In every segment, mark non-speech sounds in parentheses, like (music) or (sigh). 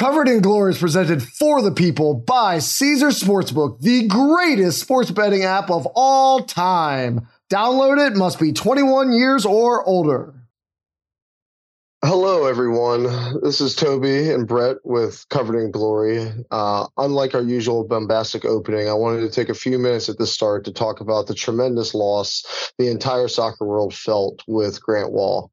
Covered in Glory is presented for the people by Caesar Sportsbook, the greatest sports betting app of all time. Download it, must be 21 years or older. Hello, everyone. This is Toby and Brett with Covered in Glory. Uh, unlike our usual bombastic opening, I wanted to take a few minutes at the start to talk about the tremendous loss the entire soccer world felt with Grant Wahl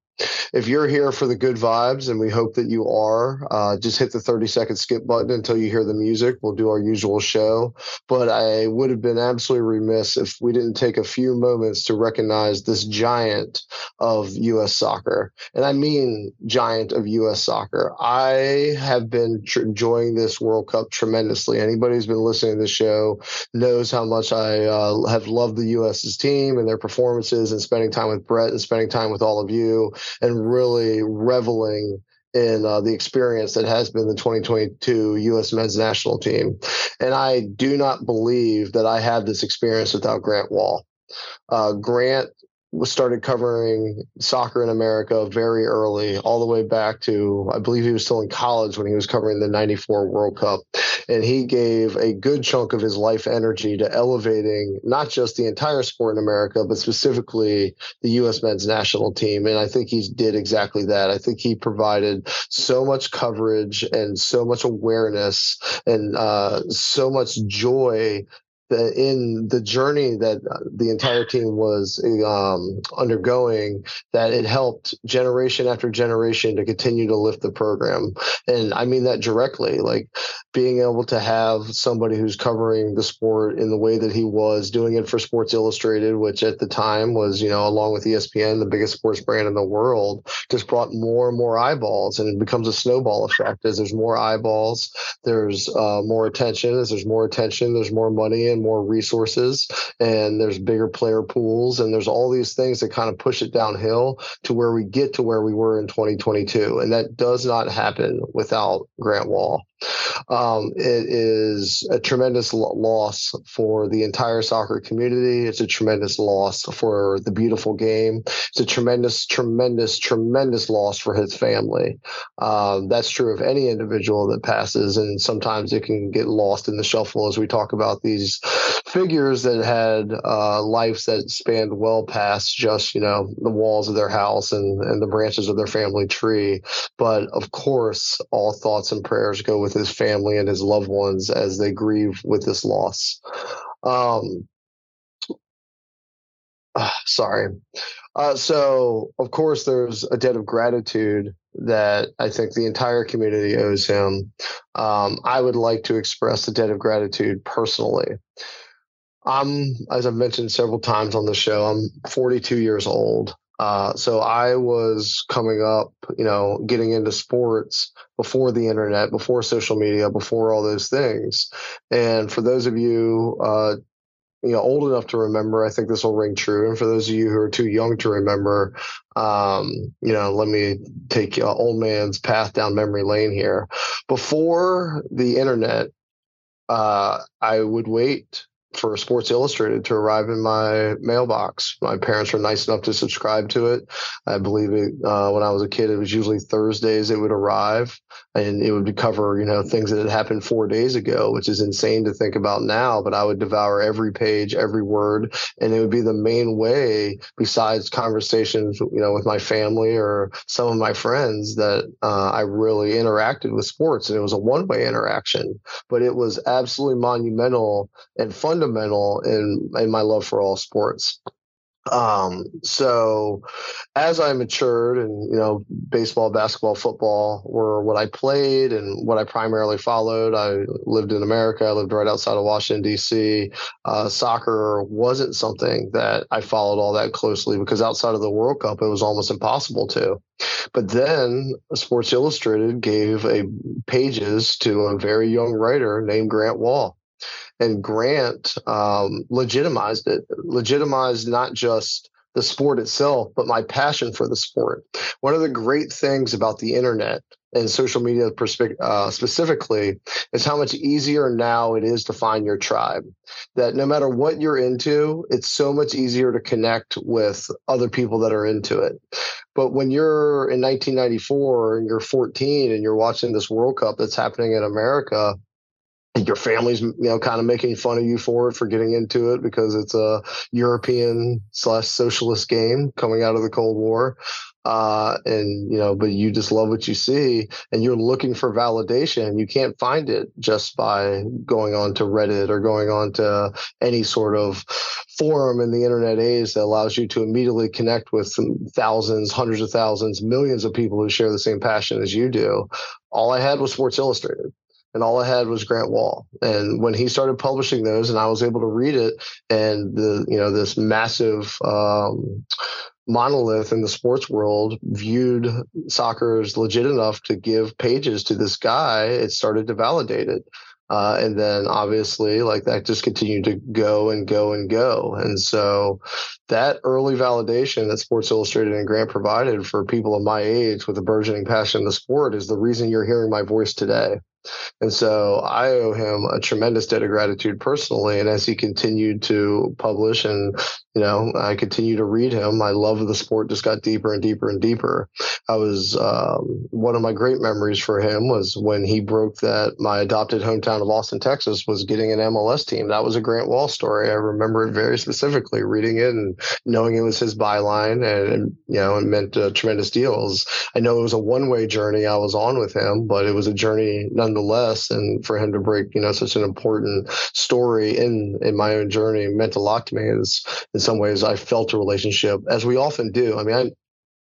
if you're here for the good vibes, and we hope that you are, uh, just hit the 30 second skip button until you hear the music. We'll do our usual show. But I would have been absolutely remiss if we didn't take a few moments to recognize this giant of U.S. soccer. And I mean giant of U.S. soccer. I have been tr- enjoying this World Cup tremendously. Anybody who's been listening to the show knows how much I uh, have loved the U.S.'s team and their performances and spending time with Brett and spending time with all of you and really reveling in uh, the experience that has been the 2022 U.S. men's national team. And I do not believe that I had this experience without Grant Wahl. Uh, Grant started covering soccer in America very early, all the way back to I believe he was still in college when he was covering the 94 World Cup. And he gave a good chunk of his life energy to elevating not just the entire sport in America, but specifically the U.S. men's national team. And I think he did exactly that. I think he provided so much coverage and so much awareness and uh, so much joy the, in the journey that uh, the entire team was um, undergoing, that it helped generation after generation to continue to lift the program. And I mean that directly, like being able to have somebody who's covering the sport in the way that he was, doing it for Sports Illustrated, which at the time was, you know, along with ESPN, the biggest sports brand in the world, just brought more and more eyeballs. And it becomes a snowball effect as there's more eyeballs, there's uh, more attention. As there's more attention, there's more money and more resources and there's bigger player pools and there's all these things that kind of push it downhill to where we get to where we were in 2022 and that does not happen without grant wahl um, it is a tremendous loss for the entire soccer community. It's a tremendous loss for the beautiful game. It's a tremendous, tremendous, tremendous loss for his family. Um, that's true of any individual that passes, and sometimes it can get lost in the shuffle as we talk about these figures that had uh, lives that spanned well past just you know the walls of their house and and the branches of their family tree. But of course, all thoughts and prayers go with his family and his loved ones as they grieve with this loss. Um, uh, sorry. Uh, so, of course, there's a debt of gratitude that I think the entire community owes him. Um, I would like to express a debt of gratitude personally. I'm, as I've mentioned several times on the show, I'm 42 years old. Uh, so I was coming up, you know, getting into sports before the internet, before social media, before all those things. And for those of you, uh, you know, old enough to remember, I think this will ring true. And for those of you who are too young to remember, um, you know, let me take uh, old man's path down memory lane here. Before the internet, uh, I would wait for Sports Illustrated to arrive in my mailbox. My parents were nice enough to subscribe to it. I believe it uh, when I was a kid. It was usually Thursdays it would arrive, and it would cover you know things that had happened four days ago, which is insane to think about now. But I would devour every page, every word, and it would be the main way, besides conversations you know with my family or some of my friends, that uh, I really interacted with sports, and it was a one way interaction, but it was absolutely monumental and fundamental fundamental in in my love for all sports. Um, so as I matured and, you know, baseball, basketball, football were what I played and what I primarily followed. I lived in America. I lived right outside of Washington, D.C. Uh, soccer wasn't something that I followed all that closely because outside of the World Cup, it was almost impossible to. But then Sports Illustrated gave a pages to a very young writer named Grant Wahl and Grant um, legitimized it, legitimized not just the sport itself, but my passion for the sport. One of the great things about the internet and social media uh, specifically is how much easier now it is to find your tribe. That no matter what you're into, it's so much easier to connect with other people that are into it. But when you're in 1994 and you're 14 and you're watching this World Cup that's happening in America, your family's you know kind of making fun of you for it for getting into it because it's a European slash socialist game coming out of the Cold War. Uh, and you know, but you just love what you see, and you're looking for validation. You can't find it just by going on to Reddit or going on to any sort of forum in the internet age that allows you to immediately connect with thousands, hundreds of thousands, millions of people who share the same passion as you do. All I had was Sports Illustrated and all I had was Grant Wahl. And when he started publishing those, and I was able to read it, and the you know this massive um, monolith in the sports world viewed soccer as legit enough to give pages to this guy, it started to validate it. Uh, and then obviously, like that just continued to go and go and go. And so that early validation that Sports Illustrated and Grant provided for people of my age with a burgeoning passion in the sport is the reason you're hearing my voice today. And so I owe him a tremendous debt of gratitude personally. And as he continued to publish and, you know, I continue to read him, my love of the sport just got deeper and deeper and deeper. I was, um, one of my great memories for him was when he broke that my adopted hometown of Austin, Texas was getting an MLS team. That was a Grant Wahl story. I remember it very specifically, reading it and knowing it was his byline and, and you know, it meant a tremendous deals. I know it was a one way journey I was on with him, but it was a journey nonetheless nonetheless. And for him to break, you know, such an important story in in my own journey meant a lot to me. Is in some ways I felt a relationship, as we often do. I mean, I,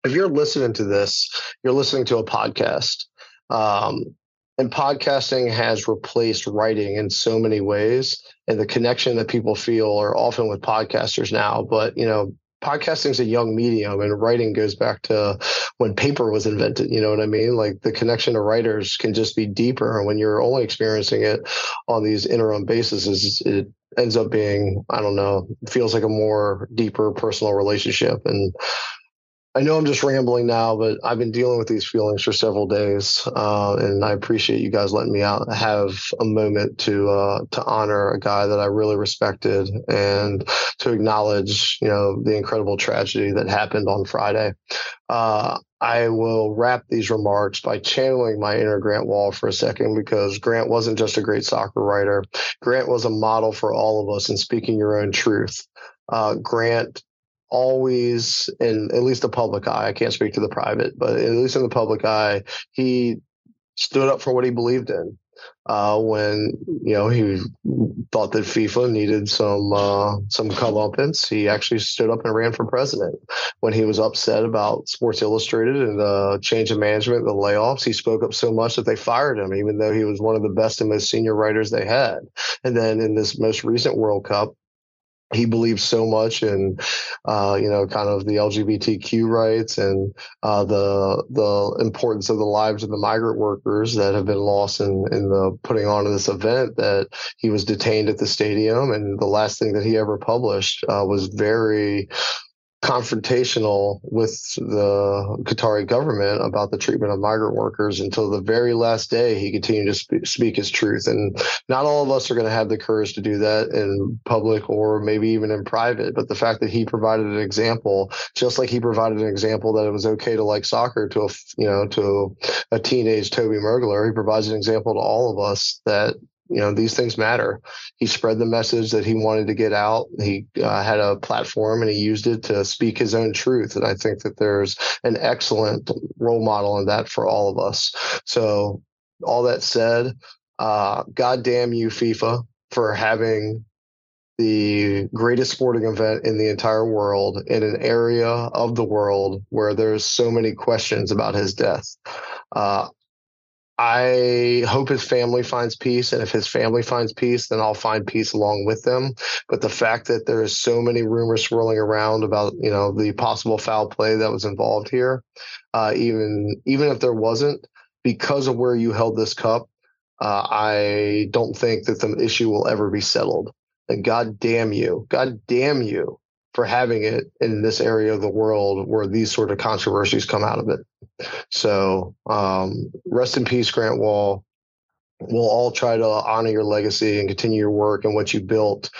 if you're listening to this, you're listening to a podcast. Um, and podcasting has replaced writing in so many ways and the connection that people feel are often with podcasters now but you know podcasting is a young medium and writing goes back to when paper was invented you know what i mean? Like the connection to writers can just be deeper when you're only experiencing it on these interim basis it ends up being i don't know feels like a more deeper personal relationship and I know I'm just rambling now, but I've been dealing with these feelings for several days, uh, and I appreciate you guys letting me out have a moment to uh, to honor a guy that I really respected and to acknowledge, you know, the incredible tragedy that happened on Friday. Uh, I will wrap these remarks by channeling my inner Grant Wahl for a second because Grant wasn't just a great soccer writer. Grant was a model for all of us in speaking your own truth. Uh, Grant always in at least the public eye i can't speak to the private but at least in the public eye he stood up for what he believed in uh, when you know he thought that FIFA needed some uh, some comeuppance, he actually stood up and ran for president. When he was upset about Sports Illustrated and the change of management, the layoffs, he spoke up so much that they fired him, even though he was one of the best and most senior writers they had. And then in this most recent World Cup, he believes so much in uh, you know kind of the LGBTQ rights and uh, the the importance of the lives of the migrant workers that have been lost in in the putting on of this event that he was detained at the stadium. And the last thing that he ever published uh, was very confrontational with the Qatari government about the treatment of migrant workers until the very last day he continued to sp- speak his truth. And not all of us are going to have the courage to do that in public or maybe even in private but the fact that he provided an example just like he provided an example that it was okay to like soccer to a you know to a teenage Toby Mergler he provides an example to all of us that you know these things matter. He spread the message that he wanted to get out. He uh, had a platform and he used it to speak his own truth. And i think that there's an excellent role model in that for all of us. So all that said uh, god damn you fifa for having the greatest sporting event in the entire world in an area of the world where there's so many questions about his death. Uh, I hope his family finds peace. And if his family finds peace, then I'll find peace along with them. But the fact that there is so many rumors swirling around about, you know, the possible foul play that was involved here, uh, even even if there wasn't, because of where you held this cup, uh, I don't think that the issue will ever be settled. And God damn you, God damn you for having it in this area of the world where these sort of controversies come out of it. So um, rest in peace, Grant Wahl we'll all try to honor your legacy and continue your work and what you built.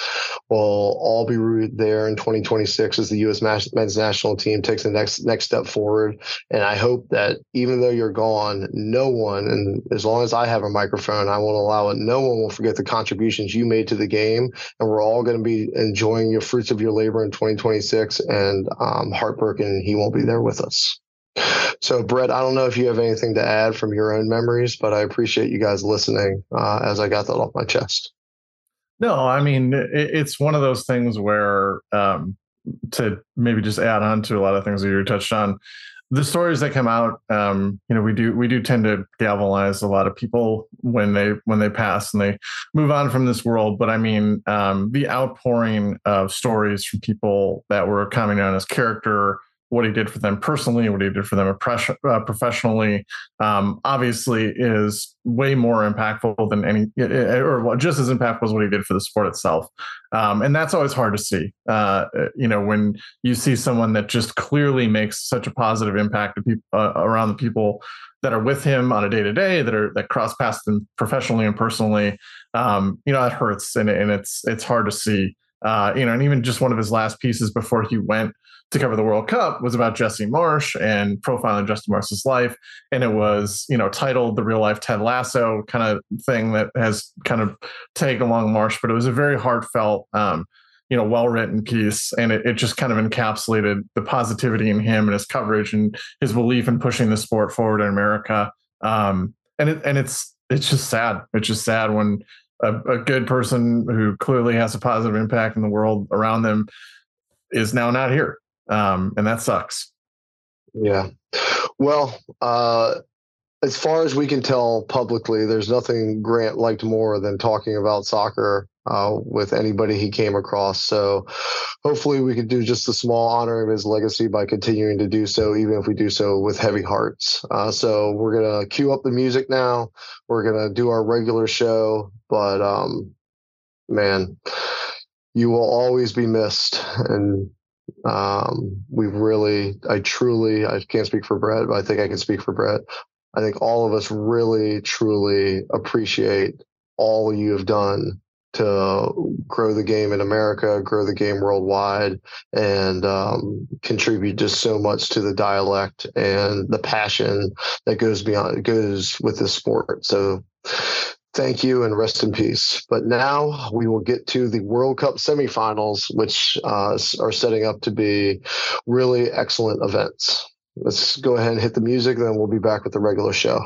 We'll all be rooted there in 2026 as the U.S. men's national team takes the next next step forward. And I hope that even though you're gone, no one, and as long as I have a microphone, I won't allow it. No one will forget the contributions you made to the game, and we're all going to be enjoying your fruits of your labor in 2026. And um, heartbroken he won't be there with us. So, Brett, I don't know if you have anything to add from your own memories, but I appreciate you guys listening uh, as I got that off my chest. No, I mean, it, it's one of those things where, um, to maybe just add on to a lot of things that you touched on, the stories that come out, um, you know, we do we do tend to galvanize a lot of people when they when they pass and they move on from this world. But I mean, um, the outpouring of stories from people that were coming on as character what he did for them personally, what he did for them uh, professionally, um, obviously is way more impactful than any, or just as impactful as what he did for the sport itself. Um, and that's always hard to see. Uh, you know, when you see someone that just clearly makes such a positive impact people, uh, around the people that are with him on a day to day, that are that cross paths them professionally and personally. Um, you know, that hurts, and, and it's it's hard to see. Uh, you know, and even just one of his last pieces before he went to cover the World Cup was about Jesse Marsch and profiling Jesse Marsch's life. And it was, you know, titled the real life Ted Lasso kind of thing that has kind of tagged along Marsch, but it was a very heartfelt, um, you know, well written piece. And it, it just kind of encapsulated the positivity in him and his coverage and his belief in pushing the sport forward in America. Um, and it, and it's, it's just sad. It's just sad when a, a good person who clearly has a positive impact in the world around them is now not here um, and that sucks. Yeah. Well, uh, as far as we can tell publicly, there's nothing Grant liked more than talking about soccer uh, with anybody he came across. So hopefully we could do just a small honor of his legacy by continuing to do so, even if we do so with heavy hearts. Uh, so we're going to cue up the music now. We're going to do our regular show. But um, man, you will always be missed. And um, we've really, I truly, I can't speak for Brett, but I think I can speak for Brett. I think all of us really, truly appreciate all you have done to grow the game in America, grow the game worldwide, and um, contribute just so much to the dialect and the passion that goes beyond goes with the sport. So thank you and rest in peace. But now we will get to the World Cup semifinals, which uh, are setting up to be really excellent events. Let's go ahead and hit the music, then we'll be back with the regular show.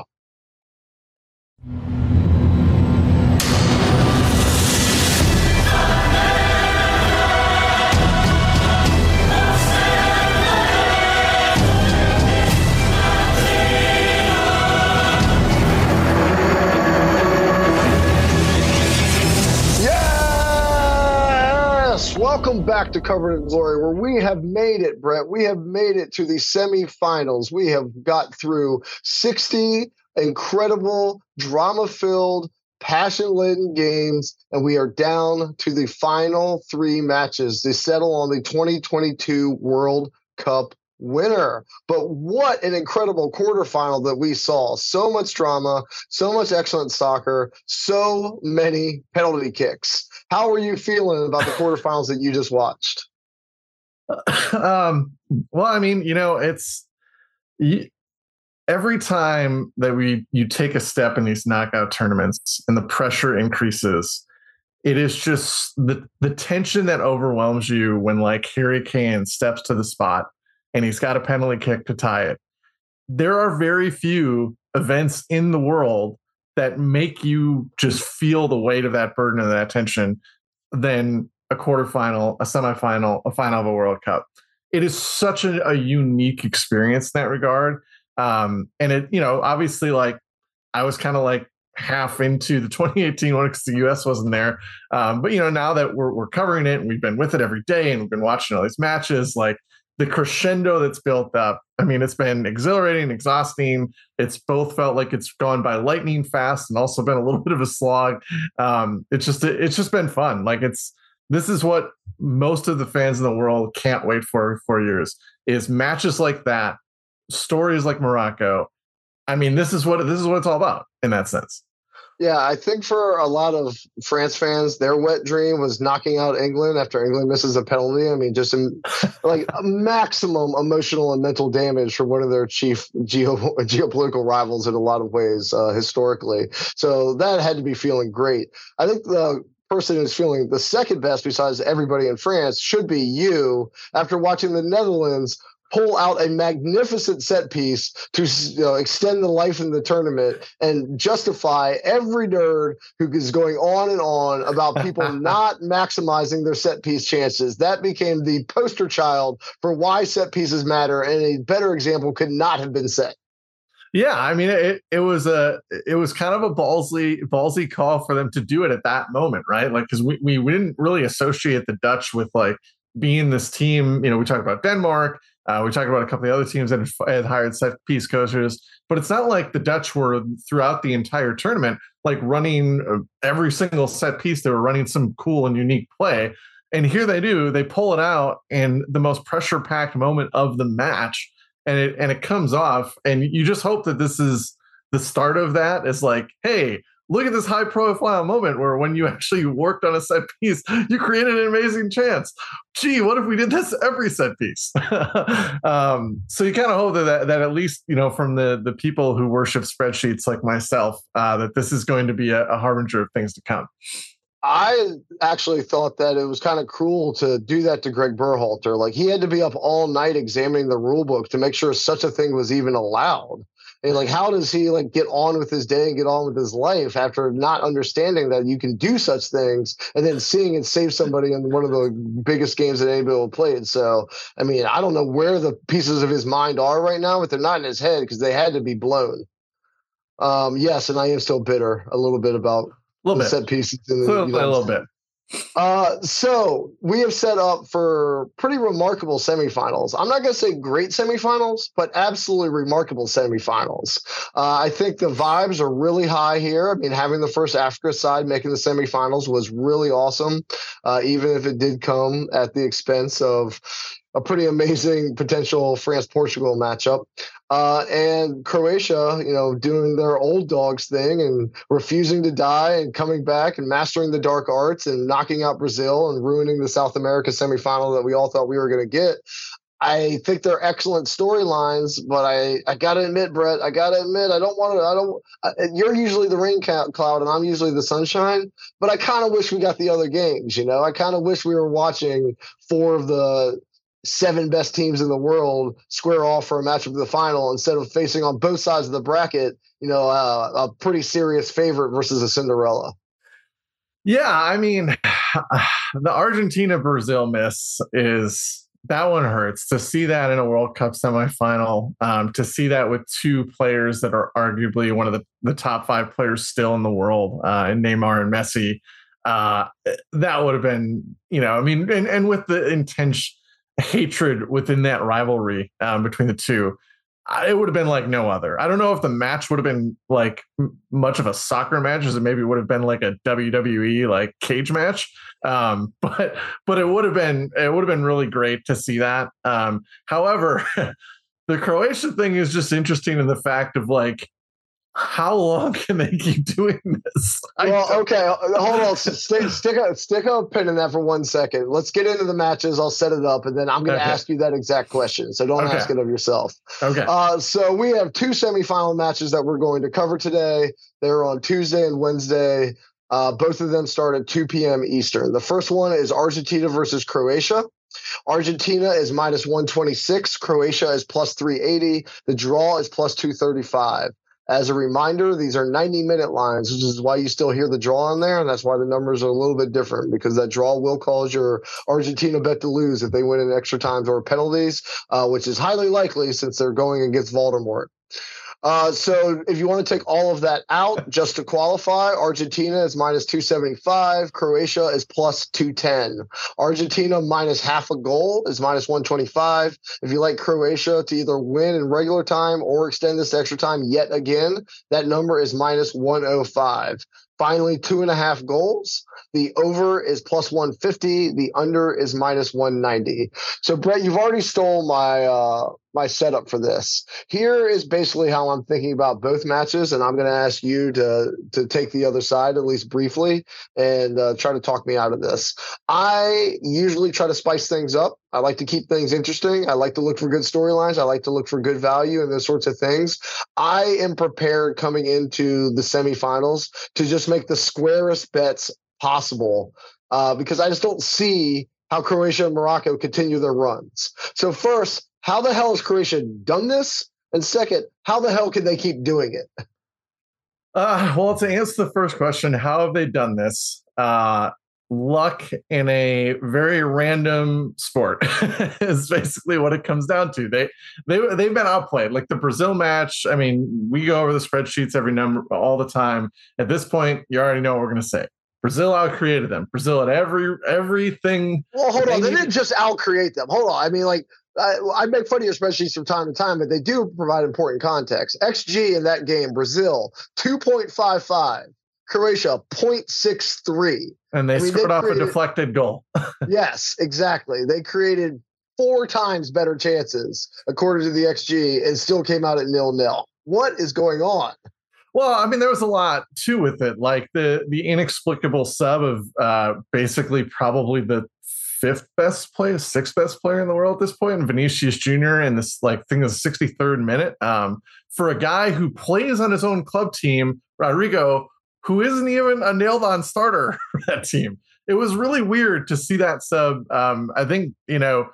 To Covered in Glory, where we have made it, Brett. We have made it to the semifinals. We have got through 60 incredible, drama filled, passion laden games, and we are down to the final three matches to settle on the 2022 World Cup winner. But what an incredible quarterfinal that we saw. So much drama, so much excellent soccer, so many penalty kicks. How are you feeling about the quarterfinals that you just watched? (laughs) Um, well, I mean, you know, it's every time that we you take a step in these knockout tournaments and the pressure increases, it is just the the tension that overwhelms you when like Harry Kane steps to the spot and he's got a penalty kick to tie it. There are very few events in the world that make you just feel the weight of that burden and that tension than a quarterfinal, a semifinal, a final of a World Cup. It is such a, a unique experience in that regard. Um, and it, you know, obviously, like I was kind of like half into the (laughs) 2018 one because the US wasn't there. Um, but you know, now that we're we're covering it and we've been with it every day and we've been watching all these matches, like the crescendo that's built up. I mean, it's been exhilarating, exhausting. It's both felt like it's gone by lightning fast and also been a little (laughs) bit of a slog. Um, it's just it's just been fun. Like it's this is what most of the fans in the world can't wait for for years is matches like that, stories like Morocco. I mean, this is what this is what it's all about in that sense. Yeah, I think for a lot of France fans, their wet dream was knocking out England after England misses a penalty. I mean, just in, (laughs) like a maximum emotional and mental damage for one of their chief geo, (laughs) geopolitical rivals in a lot of ways uh, historically. So that had to be feeling great. I think the person who's feeling the second best besides everybody in France should be you after watching the Netherlands pull out a magnificent set piece to you know, extend the life in the tournament and justify every nerd who is going on and on about people (laughs) not maximizing their set piece chances. That became the poster child for why set pieces matter, and a better example could not have been set. Yeah, I mean it. It was a it was kind of a ballsy ballsy call for them to do it at that moment, right? Like because we, we we didn't really associate the Dutch with like being this team. You know, we talked about Denmark uh, we talked about a couple of other teams that had hired set piece coaches, but it's not like the Dutch were throughout the entire tournament, like running uh, every single set piece. They were running some cool and unique play. And here they do, they pull it out in the most pressure packed moment of the match. And it and it comes off. And you just hope that this is the start of that. It's like, hey, look at this high profile moment where when you actually worked on a set piece, you created an amazing chance. Gee, what if we did this every set piece? (laughs) um, so you kind of hope that, that at least, you know, from the, the people who worship spreadsheets like myself, uh, that this is going to be a, a harbinger of things to come. I actually thought that it was kind of cruel to do that to Greg Berhalter. Like he had to be up all night examining the rule book to make sure such a thing was even allowed. And like, how does he like get on with his day and get on with his life after not understanding that you can do such things and then seeing it save somebody in one of the biggest games that anybody will played? So, I mean, I don't know where the pieces of his mind are right now, but they're not in his head because they had to be blown. Um, yes, and I am still bitter a little bit about a little bit. set pieces. In the, a little bit. Uh, so we have set up for pretty remarkable semifinals. I'm not going to say great semifinals, but absolutely remarkable semifinals. Uh, I think the vibes are really high here. I mean, having the first Africa side making the semifinals was really awesome, uh, even if it did come at the expense of a pretty amazing potential France Portugal matchup. Uh, and Croatia, you know, doing their old dogs thing and refusing to die and coming back and mastering the dark arts and knocking out Brazil and ruining the South America semifinal that we all thought we were going to get. I think they're excellent storylines, but I, I got to admit, Brett, I got to admit, I don't want to, I don't, I, you're usually the rain cloud and I'm usually the sunshine, but I kind of wish we got the other games, you know, I kind of wish we were watching four of the seven best teams in the world square off for a match of the final instead of facing on both sides of the bracket, you know, uh, a pretty serious favorite versus a Cinderella. Yeah, I mean, (sighs) the Argentina Brazil miss is that one hurts to see that in a World Cup semifinal. Um, to see that with two players that are arguably one of the, the top five players still in the world, uh, in Neymar and Messi, uh, that would have been, you know, I mean, and, and with the intention hatred within that rivalry um, between the two. It would have been like no other. I don't know if the match would have been like m- much of a soccer match as it maybe would have been like a WWE like cage match. Um, (laughs) but but it would have been it would have been really great to see that. Um, however, (laughs) the Croatia thing is just interesting in the fact of like how long can they keep doing this? Well, okay, uh, hold on. stick, stick, a, stick a pin in that for one second. Let's get into the matches. I'll set it up, and then I'm going to okay. ask you that exact question. So don't okay. ask it of yourself. Okay. Uh, so we have two semifinal matches that we're going to cover today. They're on Tuesday and Wednesday. Uh, both of them start at 2 p.m. Eastern. The first one is Argentina versus Croatia. Argentina is minus 126. Croatia is plus 380. The draw is plus 235. As a reminder, these are 90 minute lines, which is why you still hear the draw in there. And that's why the numbers are a little bit different because that draw will cause your Argentina bet to lose if they win in extra times or penalties, uh, which is highly likely since they're going against Voldemort. Uh, so if you want to take all of that out (laughs) just to qualify, Argentina is minus 275. Croatia is plus 210. Argentina minus half a goal is minus 125. If you like Croatia to either win in regular time or extend this extra time yet again, that number is minus 105. Finally two and a half goals. The over is plus 150. The under is minus 190. So, Brett, you've already stole my uh, my setup for this. Here is basically how I'm thinking about both matches, and I'm going to ask you to to take the other side at least briefly and uh, try to talk me out of this. I usually try to spice things up. I like to keep things interesting. I like to look for good storylines. I like to look for good value and those sorts of things. I am prepared coming into the semifinals to just make the squarest bets possible uh, because I just don't see how Croatia and Morocco continue their runs. So first, how the hell has Croatia done this? And second, how the hell can they keep doing it? Uh, well, to answer the first question, how have they done this? Uh, luck in a very random sport (laughs) is basically what it comes down to. They they they've been outplayed. Like the Brazil match. I mean, we go over the spreadsheets every number all the time. At this point, you already know what we're going to say. Brazil outcreated them. Brazil had every everything. Well, hold on. They didn't just outcreate them. Hold on. I mean, like I, I, make fun of your spreadsheets from time to time, but they do provide important context. XG in that game, Brazil, 2.55. Croatia, 0.63. And they I mean, scored off created, a deflected goal. (laughs) yes, exactly. They created four times better chances, according to the XG, and still came out at nil nil. What is going on? Well, I mean, there was a lot too with it, like the the inexplicable sub of uh, basically probably the fifth best player, sixth best player in the world at this point, and Vinicius Jr. in this like thing is 63rd minute. Um, for a guy who plays on his own club team, Rodrygo, who isn't even a nailed on starter (laughs) for that team. It was really weird to see that sub. Um, I think, you know,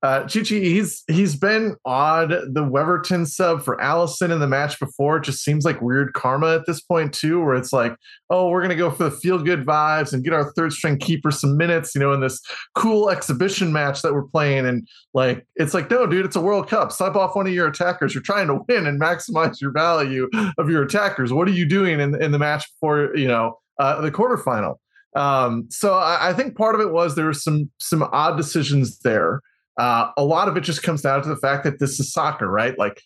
uh, Tite, he's he's been odd. The Weverton sub for Alisson in the match before it just seems like weird karma at this point too, where it's like, oh, we're gonna go for the feel good vibes and get our third string keeper some minutes, you know, in this cool exhibition match that we're playing. And like, it's like, no, dude, it's a World Cup. Sub off one of your attackers. You're trying to win and maximize your value of your attackers. What are you doing in in the match before you know uh, the quarterfinal? Um, so I, I think part of it was there were some some odd decisions there. Uh, a lot of it just comes down to the fact that this is soccer, right? Like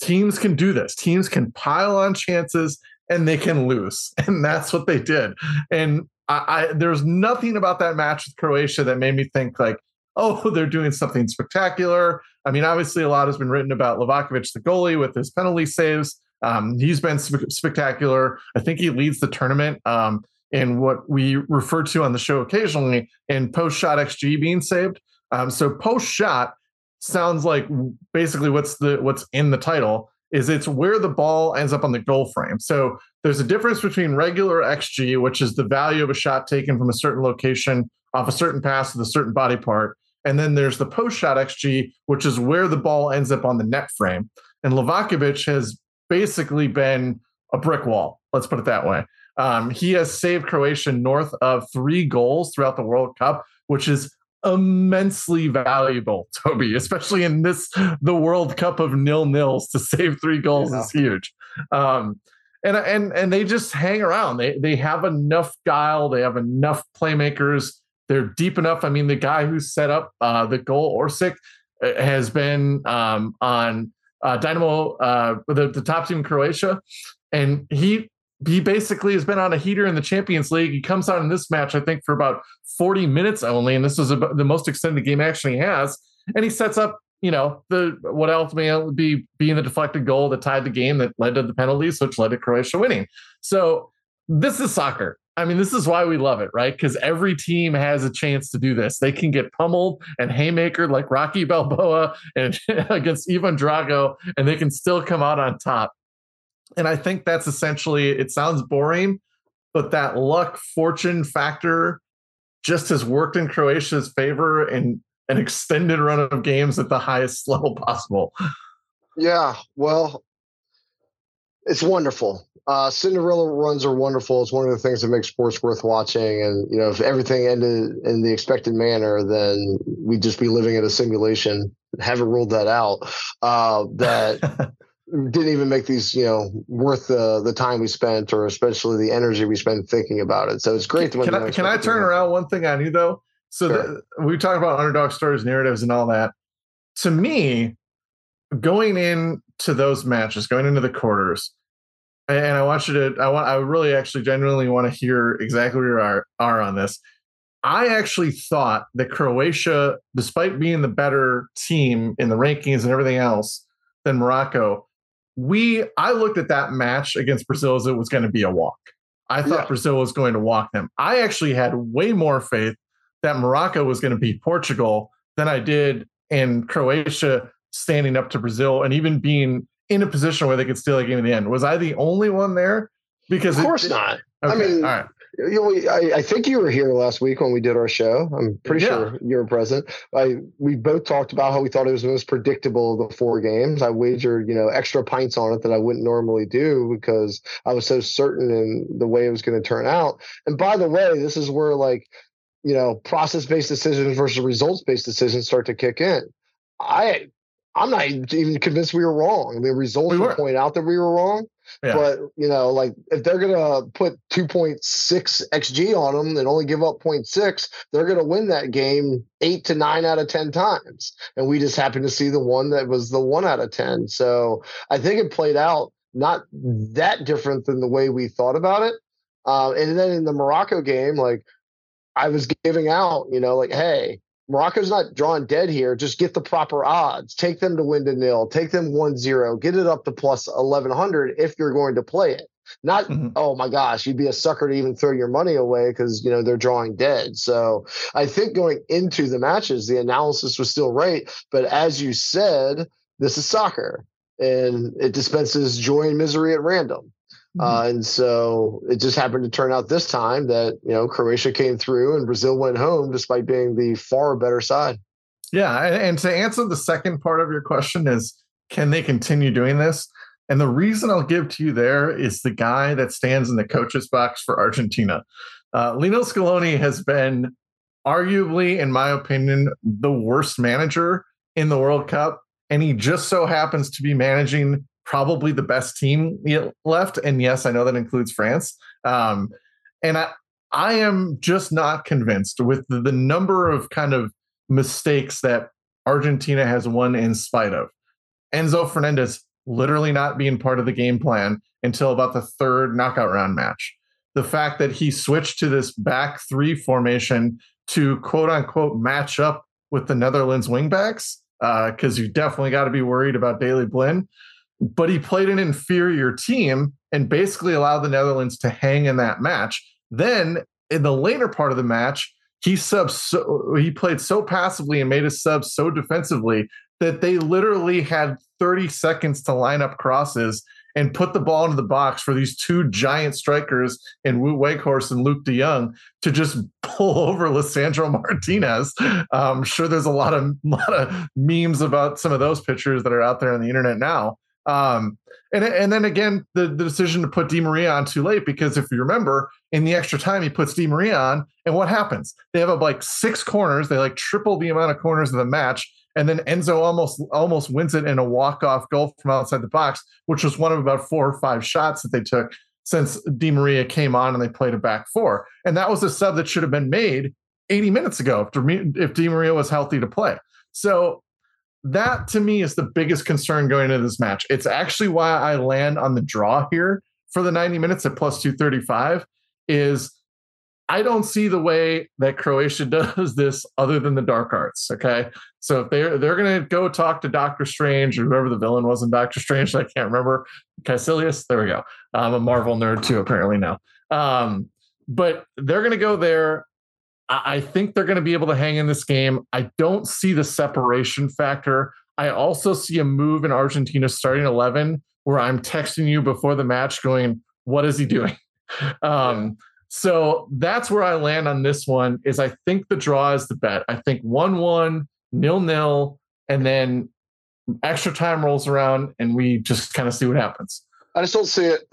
teams can do this. Teams can pile on chances and they can lose, (laughs) and that's what they did. And I, I there's nothing about that match with Croatia that made me think like, oh, (laughs) they're doing something spectacular. I mean, obviously, a lot has been written about Livakovic, the goalie, with his penalty saves. Um, he's been sp- spectacular. I think he leads the tournament um, in what we refer to on the show occasionally in post shot XG being saved. Um, so post shot sounds like basically what's the what's in the title is it's where the ball ends up on the goal frame. So there's a difference between regular XG, which is the value of a shot taken from a certain location off a certain pass with a certain body part. And then there's the post shot XG, which is where the ball ends up on the net frame. And Livakovic has basically been a brick wall. Let's put it that way. Um, he has saved Croatia north of three goals throughout the World Cup, which is immensely valuable, (laughs) Toby, especially in this the World Cup of nil nils to save three goals yeah. is huge. Um, and and and they just hang around. They they have enough guile. They have enough playmakers. They're deep enough. I mean, the guy who set up uh, the goal, Orsic, uh, has been um, on uh, Dinamo, uh, the, the top team in Croatia, and he he basically has been on a heater in the Champions League. He comes out in this match, I think, for about 40 minutes only, and this is the most extended game actually has. And he sets up, you know, the what ultimately be being the deflected goal that tied the game that led to the penalties, which led to Croatia winning. So this is soccer. I mean, this is why we love it, right? Because every team has a chance to do this. They can get pummeled and haymaker like Rocky Balboa and (laughs) against Ivan Drago, and they can still come out on top. And I think that's essentially it sounds boring, but that luck fortune factor just has worked in Croatia's favor in an extended run of games at the highest (laughs) level possible. Yeah, well, it's wonderful. Uh, Cinderella runs are wonderful. It's one of the things that makes sports worth watching. And you know, if everything ended in the expected manner, then we'd just be living in a simulation. Haven't ruled that out. Uh, that (laughs) didn't even make these you know worth the the time we spent or especially the energy we spent thinking about it so it's great to can, I, can I turn around one thing on you though so sure. the, we talk about underdog stories narratives and all that to me going into those matches going into the quarters and I want you to. I want. I really, actually, genuinely want to hear exactly where you are are on this. I actually thought that Croatia, despite being the better team in the rankings and everything else than Morocco, we I looked at that match against Brazil as it was going to be a walk. I thought yeah. Brazil was going to walk them. I actually had way more faith that Morocco was going to beat Portugal than I did in Croatia standing up to Brazil and even being in a position where they could steal a game in the end. Was I the only one there? Because of course it, not. Okay, I mean, all right. You know, I, I, think you were here last week when we did our show. I'm pretty yeah. sure you were present. I we both talked about how we thought it was the most predictable of the four games. I wagered, you know, extra pints on it that I wouldn't normally do because I was so certain in the way it was going to turn out. And by the way, this is where like, you know, process based decisions versus results based decisions start to kick in. I I'm not even convinced we were wrong. The results we will point out that we were wrong. Yeah. But you know, like if they're gonna put 2.6 xg on them and only give up 0.6, they're gonna win that game eight to nine out of ten times. And we just happened to see the one that was the one out of ten. So I think it played out not that different than the way we thought about it. Uh, and then in the Morocco game, like I was giving out, you know, like, hey, Morocco's not drawn dead here. Just get the proper odds. Take them to win to nil. Take them 1 0. Get it up to plus 1100 if you're going to play it. Not, mm-hmm. oh my gosh, you'd be a sucker to even throw your money away because, you know, they're drawing dead. So I think going into the matches, the analysis was still right. But as you said, this is soccer and it dispenses joy and misery at random. Mm-hmm. Uh, and so it just happened to turn out this time that you know Croatia came through and Brazil went home despite being the far better side. Yeah, and to answer the second part of your question is can they continue doing this? And the reason I'll give to you there is the guy that stands in the coach's box for Argentina. Uh, Lionel Scaloni has been arguably, in my opinion, the worst manager in the World Cup. And he just so happens to be managing probably the best team left. And yes, I know that includes France. Um, and I, I am just not convinced with the, the number of kind of mistakes that Argentina has won in spite of. Enzo Fernandez literally not being part of the game plan until about the third knockout round match. The fact that he switched to this back three formation to quote unquote match up with the Netherlands wingbacks, because uh, you definitely got to be worried about Daley Blind but he played an inferior team and basically allowed the Netherlands to hang in that match. Then in the later part of the match, he subs so, he played so passively and made his subs so defensively that they literally had 30 seconds to line up crosses and put the ball into the box for these two giant strikers in Wout Weghorst and Luuk de Jong to just (laughs) pull over Lisandro (laughs) Martinez. I'm sure there's a lot of (laughs) lot of memes about some of those pictures that are out there on the internet now. Um, and and then again, the, the decision to put Di Maria on too late because if you remember, in the extra time he puts Di Maria on, and what happens? They have like six corners. They like triple the amount of corners of the match, and then Enzo almost almost wins it in a walk off goal from outside the box, which was one of about four or five shots that they took since Di Maria came on and they played a back four, and that was a sub that should have been made 80 minutes ago if, if Di Maria was healthy to play. So that to me is the biggest concern going into this match. It's actually why I land on the draw here for the 90 minutes at plus 235 is I don't see the way that Croatia (laughs) does this other than the dark arts. Okay. So if they're they're gonna go talk to Doctor Strange or whoever the villain was in Doctor Strange, (laughs) I can't remember. Kaecilius, there we go. I'm a Marvel nerd too, apparently now. Um, but they're gonna go there I think they're going to be able to hang in this game. I don't see the separation factor. I also see a move in Argentina starting 11 where I'm texting you before the match going, what is he doing? (laughs) Um, so that's where I land on this one is I think the draw is the bet. I think 1-1, nil-nil, and then extra time rolls around and we just kind of see what happens. I just don't see it.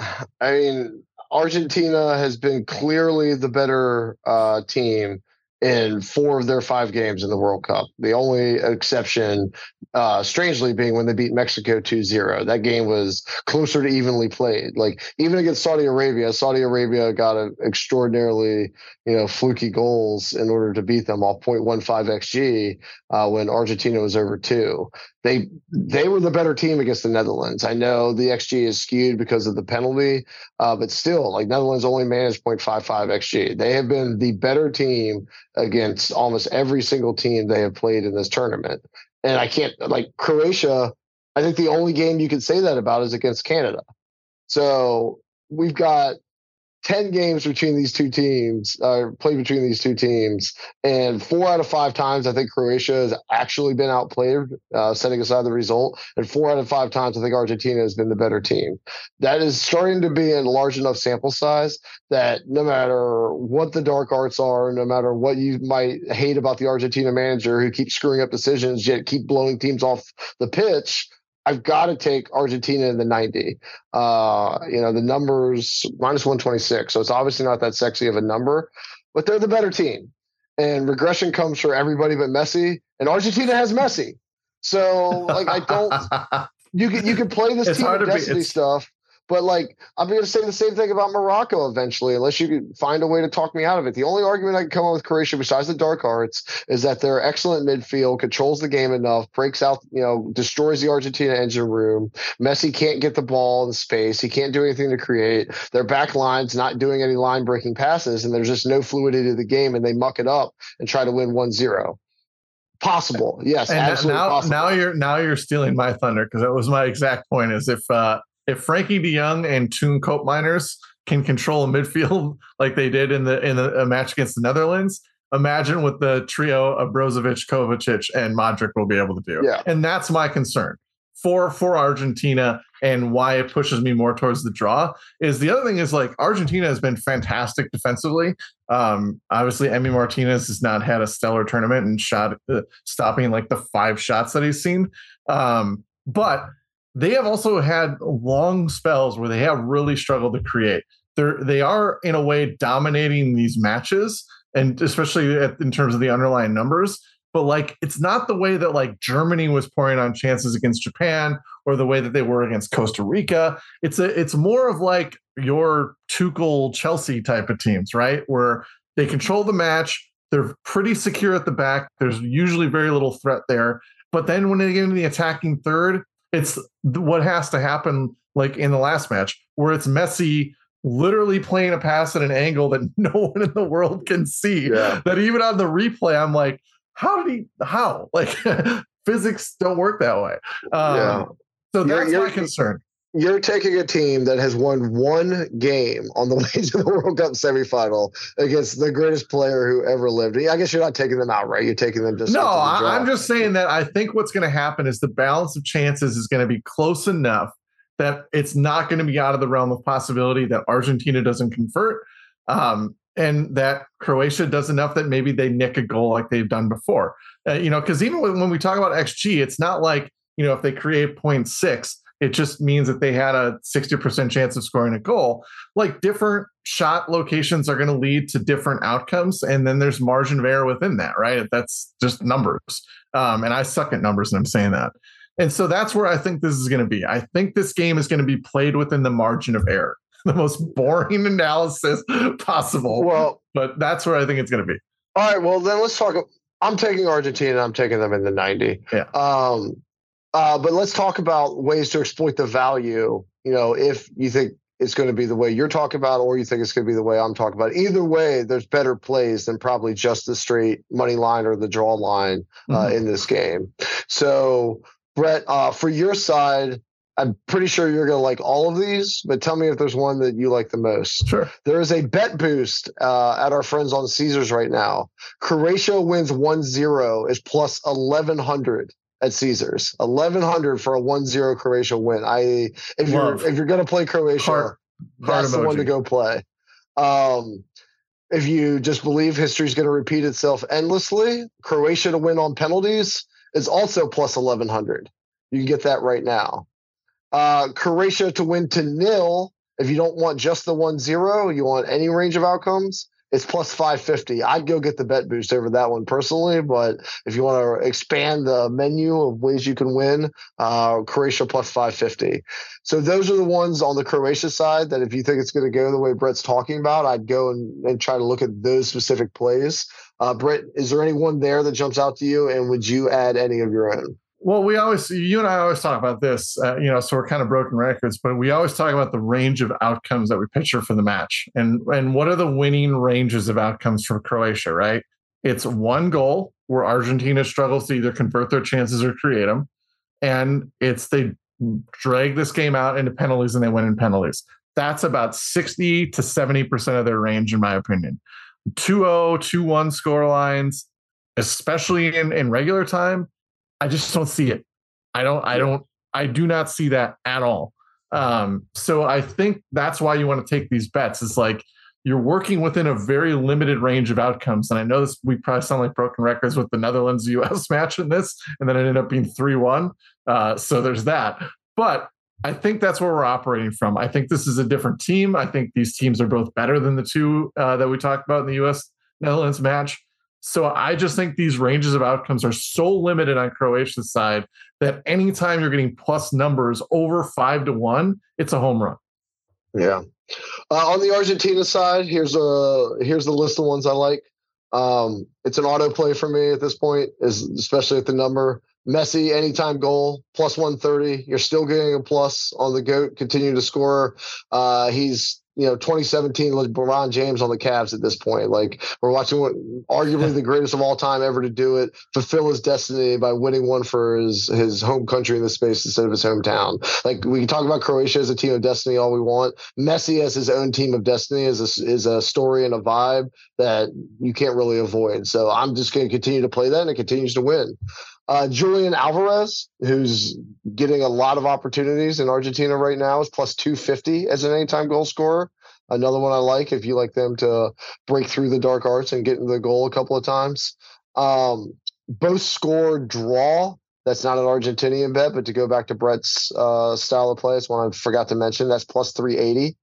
I mean, Argentina has been clearly the better uh, team in four of their five games in the World Cup. The only exception, uh, strangely, being when they beat Mexico 2 0. That game was closer to evenly played. Like, even against Saudi Arabia, Saudi Arabia got an extraordinarily, you know, fluky goals in order to beat them off 0.15 XG uh, when Argentina was over two. They they were the better team against the Netherlands. I know the XG is skewed because of the penalty, uh, but still, like Netherlands only managed 0.55 XG. They have been the better team against almost every single team they have played in this tournament. And I can't like Croatia. I think the only game you could say that about is against Canada. So we've got 10 games between these two teams, uh, played between these two teams, and four out of five times, I think Croatia has actually been outplayed, uh, setting aside the result. And four out of five times, I think Argentina has been the better team. That is starting to be a large enough sample size that no matter what the dark arts are, no matter what you might hate about the Argentina manager who keeps screwing up decisions, yet keep blowing teams off the pitch, I've got to take Argentina in the 90. Uh, you know, the numbers minus 126. So it's obviously not that sexy of a number, but they're the better team. And regression comes for everybody but Messi. And Argentina has Messi. So like I don't (laughs) you can you can play this it's team destiny be, stuff, but like, I'm going to say the same thing about Morocco eventually, unless you find a way to talk me out of it. The only argument I can come up with Croatia, besides the dark arts, is that they're excellent midfield, controls the game enough, breaks out, you know, destroys the Argentina engine room. Messi can't get the ball in space. He can't do anything to create. Their back line's not doing any line breaking passes, and there's just no fluidity to the game, and they muck it up and try to win 1 0 possible. Yes, and absolutely now, possible. Now you're now you're stealing my thunder because that was my exact point. Is if uh, if Frenkie De Jong and Toon Koopmeiners can control a midfield (laughs) like they did in the in the match against the Netherlands, imagine what the trio of Brozovic, Kovacic, and Modric will be able to do. Yeah. And that's my concern for for Argentina and why it pushes me more towards the draw is the other thing is like Argentina has been fantastic defensively. Um, obviously, Emi Martinez has not had a stellar tournament and shot uh, stopping like the five shots that he's seen. Um, but they have also had long spells where they have really struggled to create. They're they are in a way dominating these matches, and especially at, in terms of the underlying numbers. But like, it's not the way that like Germany was pouring on chances against Japan, or the way that they were against Costa Rica. It's a it's more of like your Tuchel Chelsea type of teams, right? Where they control the match, they're pretty secure at the back. There's usually very little threat there. But then when they get into the attacking third, it's what has to happen like in the last match where it's Messi literally playing a pass at an angle that (laughs) no one in the world can see. Yeah. That even on the replay, I'm like, how did he? How? (laughs) Like physics don't work that way. Um, yeah. So that's my concern you're taking a team that has won one game on the (laughs) way to the World Cup semifinal against the greatest player who ever lived. I guess you're not taking them out, right? You're taking them just. No, I'm just saying that I think what's going to happen is the balance of chances is going to be close enough that it's not going to be out of the realm of possibility that Argentina doesn't convert. Um, and that Croatia does enough that maybe they nick a goal like they've done before. Uh, you know, because even when, when we talk about XG, it's not like, you know, if they create 0.6, it just means that they had a 60% chance of scoring a goal. Like different shot locations are going to lead to different outcomes. And then there's margin of error within that, right? That's just numbers. Um, and I suck at numbers and I'm saying that. And so that's where I think this is going to be. I think this game is going to be played within the margin of error, (laughs) the most boring analysis (laughs) possible. Well, but that's where I think it's going to be. All right. Well, then let's talk. I'm taking Argentina. I'm taking them in the 90. Yeah. Um, uh, but let's talk about ways to exploit the value. You know, if you think it's going to be the way you're talking about, or you think it's going to be the way I'm talking about. Either way, there's better plays than probably just the straight money line or the draw line uh, mm-hmm. in this game. So, Brett, uh, for your side, I'm pretty sure you're going to like all of these, but tell me if there's one that you like the most. Sure. There is a bet boost uh, at our friends on Caesars right now. Croatia wins 1 0 is plus 1100 at Caesars. Eleven hundred for a 1-0 Croatia win. I if Love. you're if you're gonna play Croatia, Heart. Heart that's emoji. the one to go play. Um, if you just believe history is going to repeat itself endlessly, Croatia to win on penalties is also plus 1100. You can get that right now. Uh, Croatia to win to nil, if you don't want just the 1 0, you want any range of outcomes, it's plus 550. I'd go get the bet boost over that one personally, but if you want to expand the menu of ways you can win, uh, Croatia plus 550. So those are the ones on the Croatia side that if you think it's going to go the way Brett's talking about, I'd go and, and try to look at those specific plays. Uh, Brett, is there anyone there that jumps out to you, and would you add any of your own? Well, we always, you and I always talk about this, uh, you know, so we're kind of broken records, but we always talk about the range of outcomes that we picture for the match. And, and what are the winning ranges of outcomes for Croatia, right? It's one goal where Argentina struggles to either convert their chances or create them. And it's they drag this game out into penalties and they win in penalties. That's about 60 to 70% of their range, in my opinion. 2 0, 2 1 score lines, especially in, in regular time I just don't see it. I don't, I don't, I do not see that at all. Um, so I think that's why you want to take these bets. It's like you're working within a very limited range of outcomes. And I know this, we probably sound like broken records with the Netherlands (laughs) US match in this, and then it ended up being 3 1. Uh, so there's that. But I think that's where we're operating from. I think this is a different team. I think these teams are both better than the two uh, that we talked about in the US Netherlands match. So I just think these ranges of outcomes are so limited on Croatia's side that anytime you're getting plus numbers over five to one, it's a home run. Yeah. Uh, on the Argentina side, here's a here's the list of ones I like. Um, it's an auto play for me at this point, is especially at the number. Messi anytime goal plus 130. You're still getting a plus on the goat. Continue to score. Uh, he's you know 2017 LeBron James on the Cavs at this point. Like we're watching what arguably (laughs) the greatest of all time ever to do it, fulfill his destiny by winning one for his his home country in the space instead of his hometown. Like we can talk about Croatia as a team of destiny all we want. Messi as his own team of destiny is a, is a story and a vibe that you can't really avoid. So I'm just going to continue to play that and it continues to win. Uh, Julian Alvarez, who's getting a lot of opportunities in Argentina right now, is plus 250 as an anytime goal scorer. Another one I like if you like them to break through the dark arts and get into the goal a couple of times. Um, both score draw. That's not an Argentinian bet, but to go back to Brett's uh, style of play, it's one I forgot to mention. That's plus 380.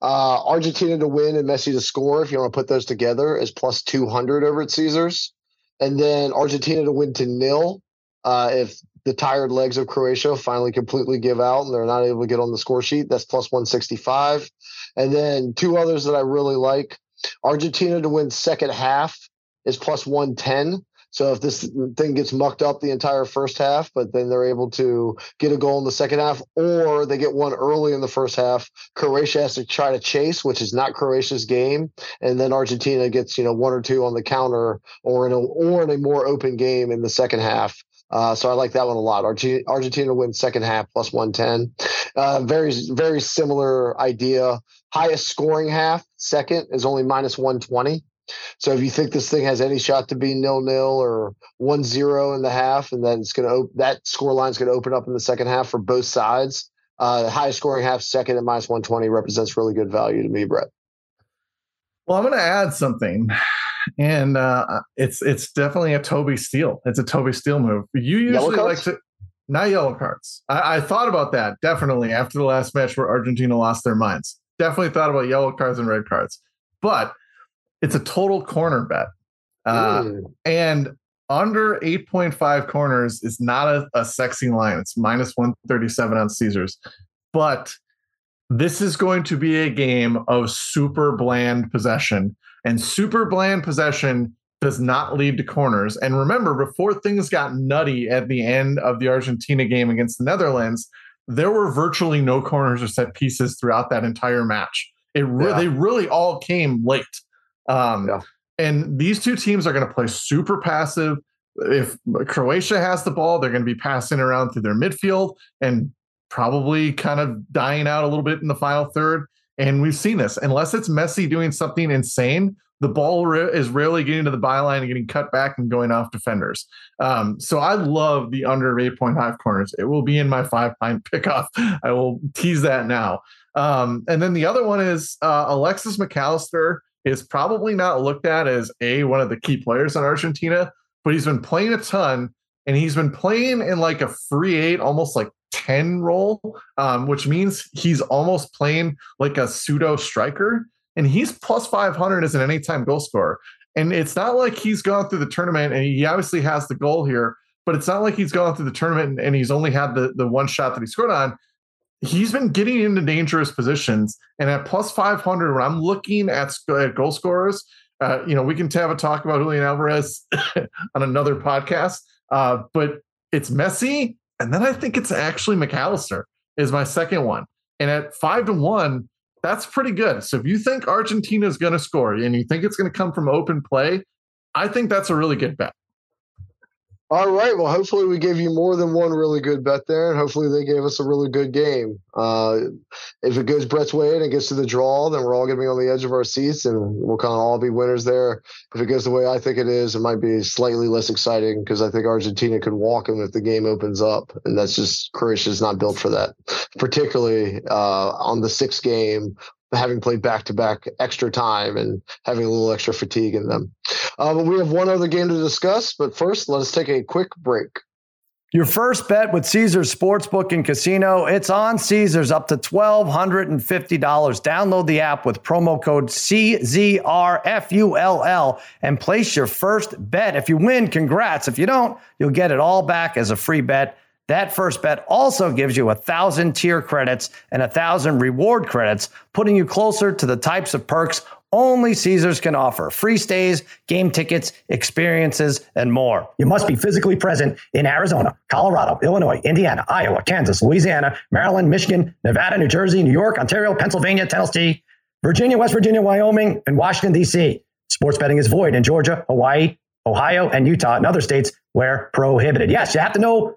Uh, Argentina to win and Messi to score, if you want to put those together, is plus 200 over at Caesars and then Argentina to win to nil uh, if the tired legs of Croatia finally completely give out and they're not able to get on the score sheet. That's plus 165. And then two others that I really like Argentina to win second half is plus 110. So if this thing gets mucked up the entire first half, but then they're able to get a goal in the second half, or they get one early in the first half, Croatia has to try to chase, which is not Croatia's game, and then Argentina gets you know one or two on the counter, or in a or in a more open game in the second half. Uh, so I like that one a lot. Argentina, wins second half plus 110. Uh, very, very similar idea. Highest scoring half, second, is only minus 120. So if you think this thing has any shot to be nil nil or one zero in the half, and then it's going to op- that score line is going to open up in the second half for both sides. Uh, the highest scoring half, second at minus one twenty, represents really good value to me, Brett. Well, I'm going to add something, and uh, it's it's definitely a Toby Steele. It's a Toby Steele move. You usually like to not yellow cards. I, I thought about that definitely after the last match where Argentina lost their minds. Definitely thought about yellow cards and red cards, but it's a total corner bet. Uh, and under 8.5 corners is not a, a sexy line. It's minus 137 on Caesars. But this is going to be a game of super bland possession. And super bland possession does not lead to corners. And remember, before things got nutty at the end of the Argentina game against the Netherlands, there were virtually no corners or set pieces throughout that entire match. It re- yeah. they really all came late. Um, yeah. And these two teams are going to play super passive. If Croatia has the ball, they're going to be passing around through their midfield and probably kind of dying out a little bit in the final third. And we've seen this. Unless it's Messi doing something insane, the ball is rarely getting to the byline and getting cut back and going off defenders. Um, so I love the under 8.5 corners. It will be in my five pint pickoff. I will tease that now. Um, and then the other one is uh, Alexis Mac Allister is probably not looked at as a one of the key players in Argentina, but he's been playing a ton and he's been playing in like a free eight, almost like 10 role, um, which means he's almost playing like a pseudo striker. and he's plus 500 as an anytime goal scorer. And it's not like he's gone through the tournament and he obviously has the goal here, but it's not like he's gone through the tournament and he's only had the, the one shot that he scored on. He's been getting into dangerous positions. And at plus 500, when I'm looking at, at goal scorers, uh, you know, we can have a talk about Julian Alvarez (laughs) on another podcast, uh, but it's Messi. And then I think it's actually McAllister is my second one. And at five to one, that's pretty good. So if you think Argentina is going to score and you think it's going to come from open play, I think that's a really good bet. All right. Well, hopefully we gave you more than one really good bet there, and hopefully they gave us a really good game. Uh, if it goes Brett's way and it gets to the draw, then we're all going to be on the edge of our seats, and we'll kind of all be winners there. If it goes the way I think it is, it might be slightly less exciting because I think Argentina could walk them if the game opens up, and that's just Croatia's not built for that, particularly uh, on the sixth game having played back to back extra time and having a little extra fatigue in them. Uh, but we have one other game to discuss. But first, let us take a quick break. Your first bet with Caesars Sportsbook and Casino, it's on Caesars up to $1,250. Download the app with promo code CZRFULL and place your first bet. If you win, congrats. If you don't, you'll get it all back as a free bet. That first bet also gives you a thousand tier credits and a thousand reward credits, putting you closer to the types of perks only Caesars can offer free stays, game tickets, experiences, and more. You must be physically present in Arizona, Colorado, Illinois, Indiana, Iowa, Kansas, Louisiana, Maryland, Michigan, Nevada, New Jersey, New York, Ontario, Pennsylvania, Tennessee, Virginia, West Virginia, Wyoming, and Washington, D.C. Sports betting is void in Georgia, Hawaii, Ohio, and Utah, and other states where prohibited. Yes, you have to know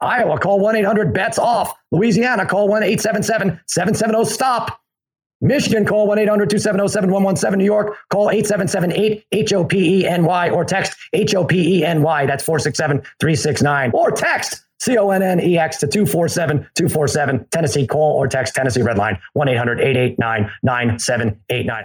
Iowa, call 1 800 bets off. Louisiana, call 1 877 770 stop. Michigan, call 1 800 270 7117. New York, call 877 8 HOPENY or text HOPENY. That's 467 369. Or text C O N N E X to 247 247. Tennessee, call or text Tennessee Red Line 1 800 889 9789.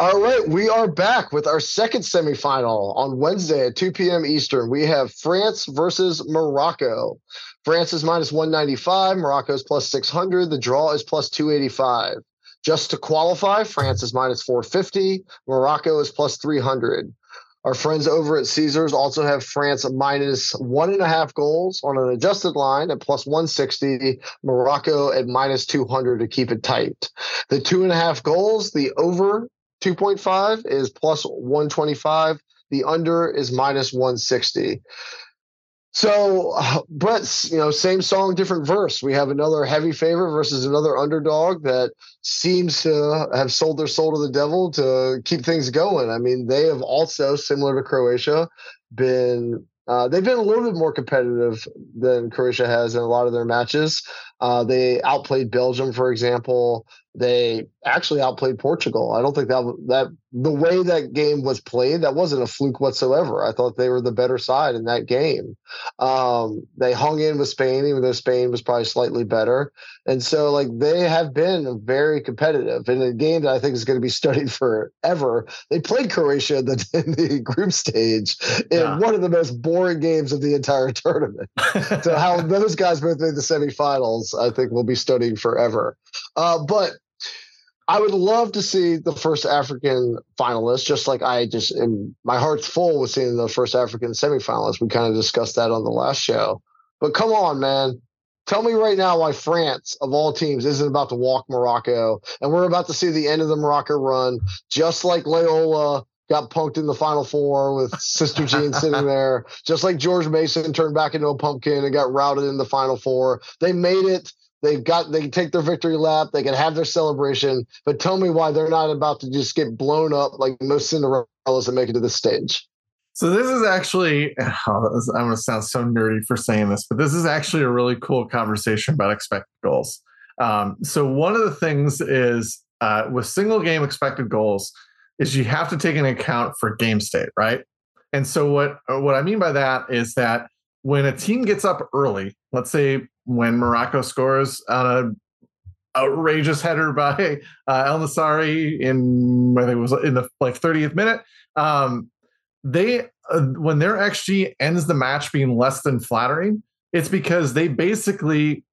All right, we are back with our second semifinal on Wednesday at 2 p.m. Eastern. We have France versus Morocco. France is minus 195, Morocco is plus 600, the draw is plus 285. Just to qualify, France is minus 450, Morocco is plus 300. Our friends over at Caesars also have France minus one and a half goals on an adjusted line at plus 160, Morocco at minus 200 to keep it tight. The two and a half goals, the over 2.5 is plus 125. The under is minus 160. So, (sighs) Brett's, you know, same song, different verse. We have another heavy favorite versus another underdog that seems to have sold their soul to the devil to keep things going. I mean, they have also, similar to Croatia, been uh, they've been a little bit more competitive than Croatia has in a lot of their matches. Uh, they outplayed Belgium, for example. They actually outplayed Portugal. I don't think that that the way that game was played, that wasn't a fluke whatsoever. I thought they were the better side in that game. Um, they hung in with Spain, even though Spain was probably slightly better. And so, like, they have been very competitive in a game that I think is going to be (laughs) studied forever. They played Croatia in the, (laughs) in the group stage in yeah. one of the most boring games of the entire (laughs) tournament. so, how those guys both made the semifinals, I think, will be studied forever. Uh, but I would love to see the first African finalist, just like I just, am, my heart's full with seeing the first African semifinalist. We kind of discussed that on the last show. But come on, man. Tell me right now why France, of all teams, isn't about to walk Morocco. And we're about to see the end of the Morocco run, just like Loyola got punked in the final four with Sister Jean (laughs) sitting there, just like George Mason turned back into a pumpkin and got routed in the final four. They made it They've got they can take their victory lap, they can have their celebration, but tell me why they're not about to just get blown up like most Cinderellas that make it to the stage. So this is actually (laughs) oh, I'm going to sound so nerdy for saying this, but this is actually a really cool conversation about expected goals. Um, so one of the things is uh, with single game expected goals is you have to take into account for game state, right? And so what what I mean by that is that when a team gets up early, let's say when Morocco scores on a outrageous header by uh, En-Nesyri in I think it was in the like 30th minute. Um, they uh, when their xG ends the match being less than flattering, it's because they basically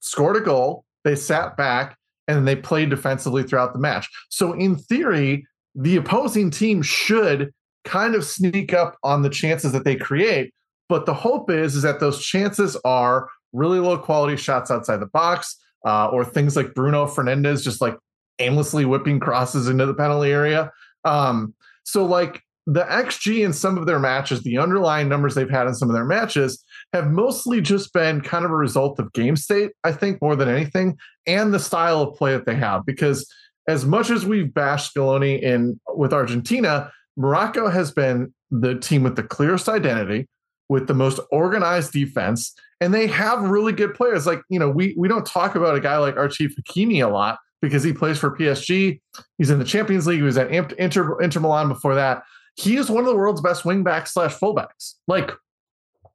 scored a goal, they sat back, and they played defensively throughout the match. So in theory, the opposing team should kind of sneak up on the chances that they create. But the hope is is that those chances are really low quality shots outside the box, uh, or things like Bruno Fernandes just like aimlessly whipping crosses into the penalty area. Um, so like the XG in some of their matches, the underlying numbers they've had in some of their matches have mostly just been kind of a result of game state, I think, more than anything, and the style of play that they have. Because as much as we've bashed Scaloni in with Argentina, Morocco has been the team with the clearest identity, with the most organized defense, and they have really good players. Like you know, we we don't talk about a guy like Achraf Hakimi a lot because he plays for PSG. He's in the Champions League. He was at Inter Inter Milan before that. He is one of the world's best wingbacks slash fullbacks. Like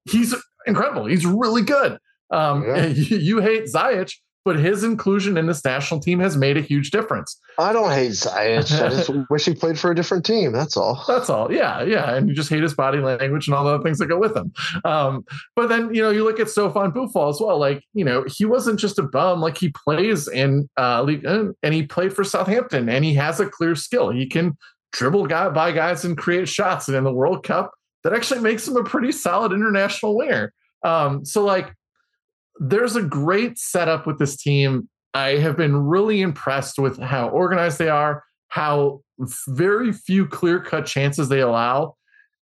he's incredible. He's really good. Um, yeah. you, (laughs) you hate Ziyech, but his inclusion in this national team has made a huge difference. I don't hate Ziyech. I just (laughs) wish he played for a different team. That's all. That's all. Yeah, yeah. And you just hate his body language and all the other things that go with him. Um, but then you know you look at Sofiane Boufal as well. Like you know he wasn't just a bum. Like he plays in uh, league and he played for Southampton and he has a clear skill. He can dribble guy by guys and create shots. And in the World Cup, that actually makes him a pretty solid international winger. Um, so like there's a great setup with this team. I have been really impressed with how organized they are, how very few clear-cut chances they allow.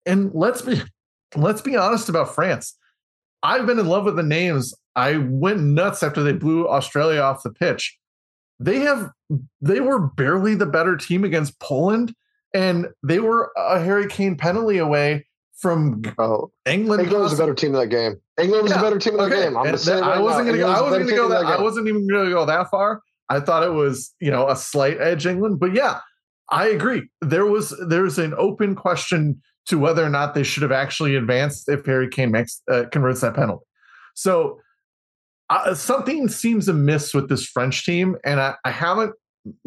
And let's be (laughs) let's be honest about France. I've been in love with the names. I went nuts after they blew Australia off the pitch. They have they were barely the better team against Poland and they were a Harry Kane penalty away from oh, England. England was a better team in that game. England was yeah. a better team in okay. that game. I'm right I wasn't going to go. I wasn't go that. that I wasn't even going to go that far. I thought it was you know a slight edge England, but yeah, I agree. There was there's an open question to whether or not they should have actually advanced if Harry Kane makes uh, converts that penalty. So uh, something seems amiss with this French team, and I, I haven't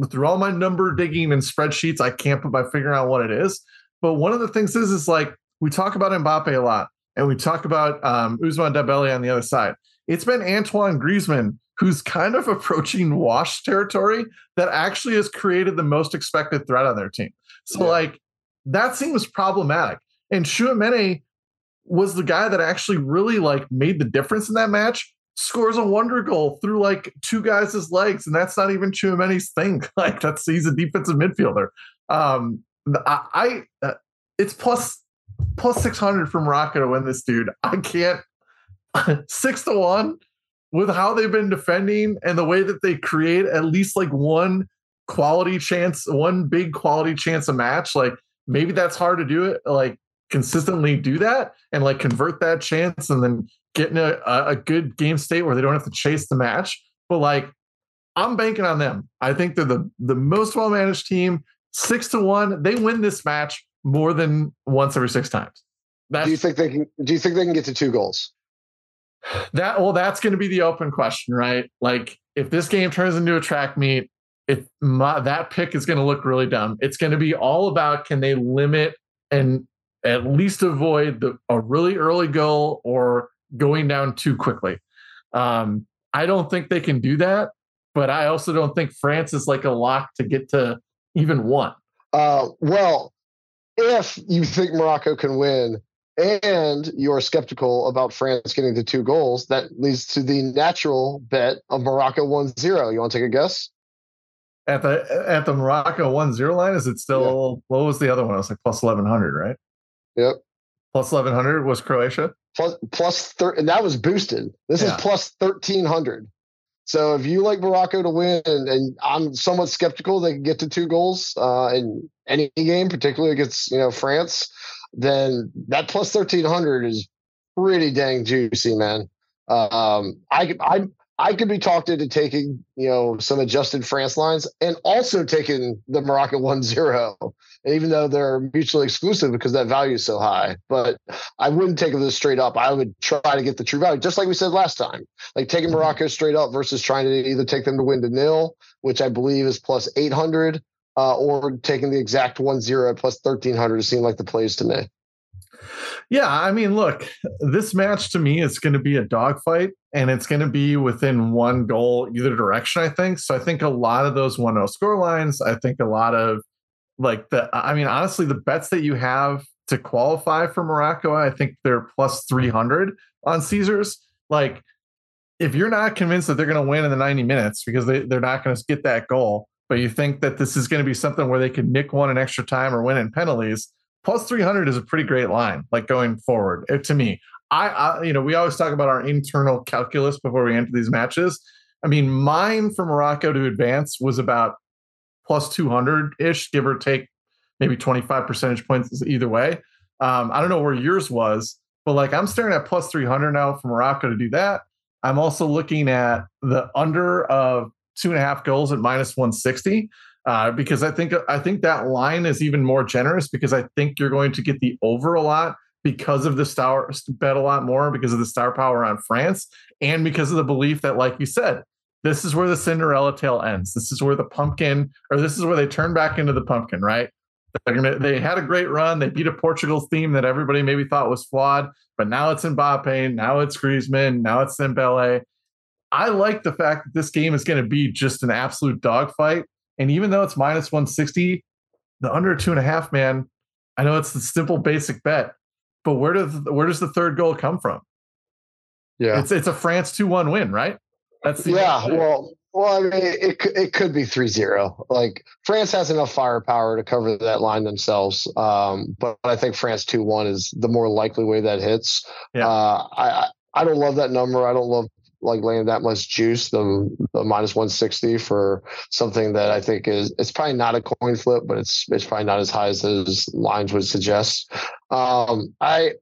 through all my number digging and spreadsheets. I can't put my finger on what it is. But one of the things is, is like we talk about Mbappe a lot, and we talk about um, Ousmane Dembele on the other side. It's been Antoine Griezmann who's kind of approaching wash territory that actually has created the most expected threat on their team. So yeah. like that seems problematic. And Tchouameni was the guy that actually really like made the difference in that match. Scores a wonder goal through like two guys' legs, and that's not even Tchouameni's thing. (laughs) Like that's he's a defensive midfielder. Um, I, I uh, it's plus plus 600 for Morocco to win this dude. I can't. (laughs) Six to one with how they've been defending and the way that they create at least like one quality chance, one big quality chance a match. Like maybe that's hard to do it, like consistently do that and like convert that chance and then get in a, a good game state where they don't have to chase the match. But like, I'm banking on them. I think they're the the most well managed team. Six to one, they win this match more than once every six times. That's, do you think they can? Do you think they can get to two goals? That well, that's going to be the open question, right? Like if this game turns into a track meet, if my, that pick is going to look really dumb. It's going to be all about can they limit and at least avoid the, a really early goal or going down too quickly. Um, I don't think they can do that, but I also don't think France is like a lock to get to even one. Uh, well, if you think Morocco can win, and you're skeptical about France getting to two goals, that leads to the natural bet of Morocco 1 0. You want to take a guess? At the at the Morocco 1 0 line, is it still yeah. what was the other one? It was like plus 1100, right? Yep. Plus 1100 was Croatia? Plus, plus thir- and that was boosted. This yeah. is plus 1300. So if you like Morocco to win, and, I'm somewhat skeptical they can get to two goals uh, in any game, particularly against you know France then that plus 1300 is pretty dang juicy, man. Um, I, I, I could be talked into taking, you know, some adjusted France lines and also taking the Morocco (laughs) 1 0, even though they're mutually exclusive because that value is so high. But I wouldn't take them straight up. I would try to get the true value, just like we said last time. Like taking mm-hmm. Morocco straight up versus trying to either take them to win to nil, which I believe is plus 800, uh, or taking the exact 1 0 plus 1300 seem like the plays to me. Yeah, I mean, look, this match to me is going to be a dogfight and it's going to be within one goal either direction, I think. So I think a lot of those 1 0 score lines, I think a lot of like the, I mean, honestly, the bets that you have to qualify for Morocco, I think they're plus 300 on Caesars. Like, if you're not convinced that they're going to win in the 90 minutes because they, they're not going to get that goal, but you think that this is going to be something where they could nick one in extra time or win in penalties, plus 300 is a pretty great line, like going forward it, to me. I, I, you know, we always talk about our internal calculus before we enter these matches. I mean, mine for Morocco to advance was about plus 200 ish, give or take maybe 25 percentage points either way. Um, I don't know where yours was, but like I'm staring at plus 300 now for Morocco to do that. I'm also looking at the under of two and a half goals at minus 160 uh, because I think I think that line is even more generous because I think you're going to get the over a lot because of the star bet a lot more because of the star power on France and because of the belief that, like you said, this is where the Cinderella tale ends. This is where the pumpkin, or this is where they turn back into the pumpkin, right? They're gonna, they had a great run. They beat a Portugal theme that everybody maybe thought was flawed, but now it's Mbappe, now it's Griezmann, now it's Dembele. I like the fact that this game is going to be just an absolute dogfight and even though it's minus 160, the under two and a half, man, I know it's the simple basic bet, but where does where does the third goal come from? Yeah, it's it's a France two one win, right? That's the yeah. Well, well, I mean, it it could be 3-0. Like France has enough firepower to cover that line themselves, um, but I think France two one is the more likely way that hits. Yeah. Uh, I I don't love that number. I don't love like laying that much juice, the, the minus 160 for something that I think is it's probably not a coin flip, but it's it's probably not as high as those lines would suggest. Um, I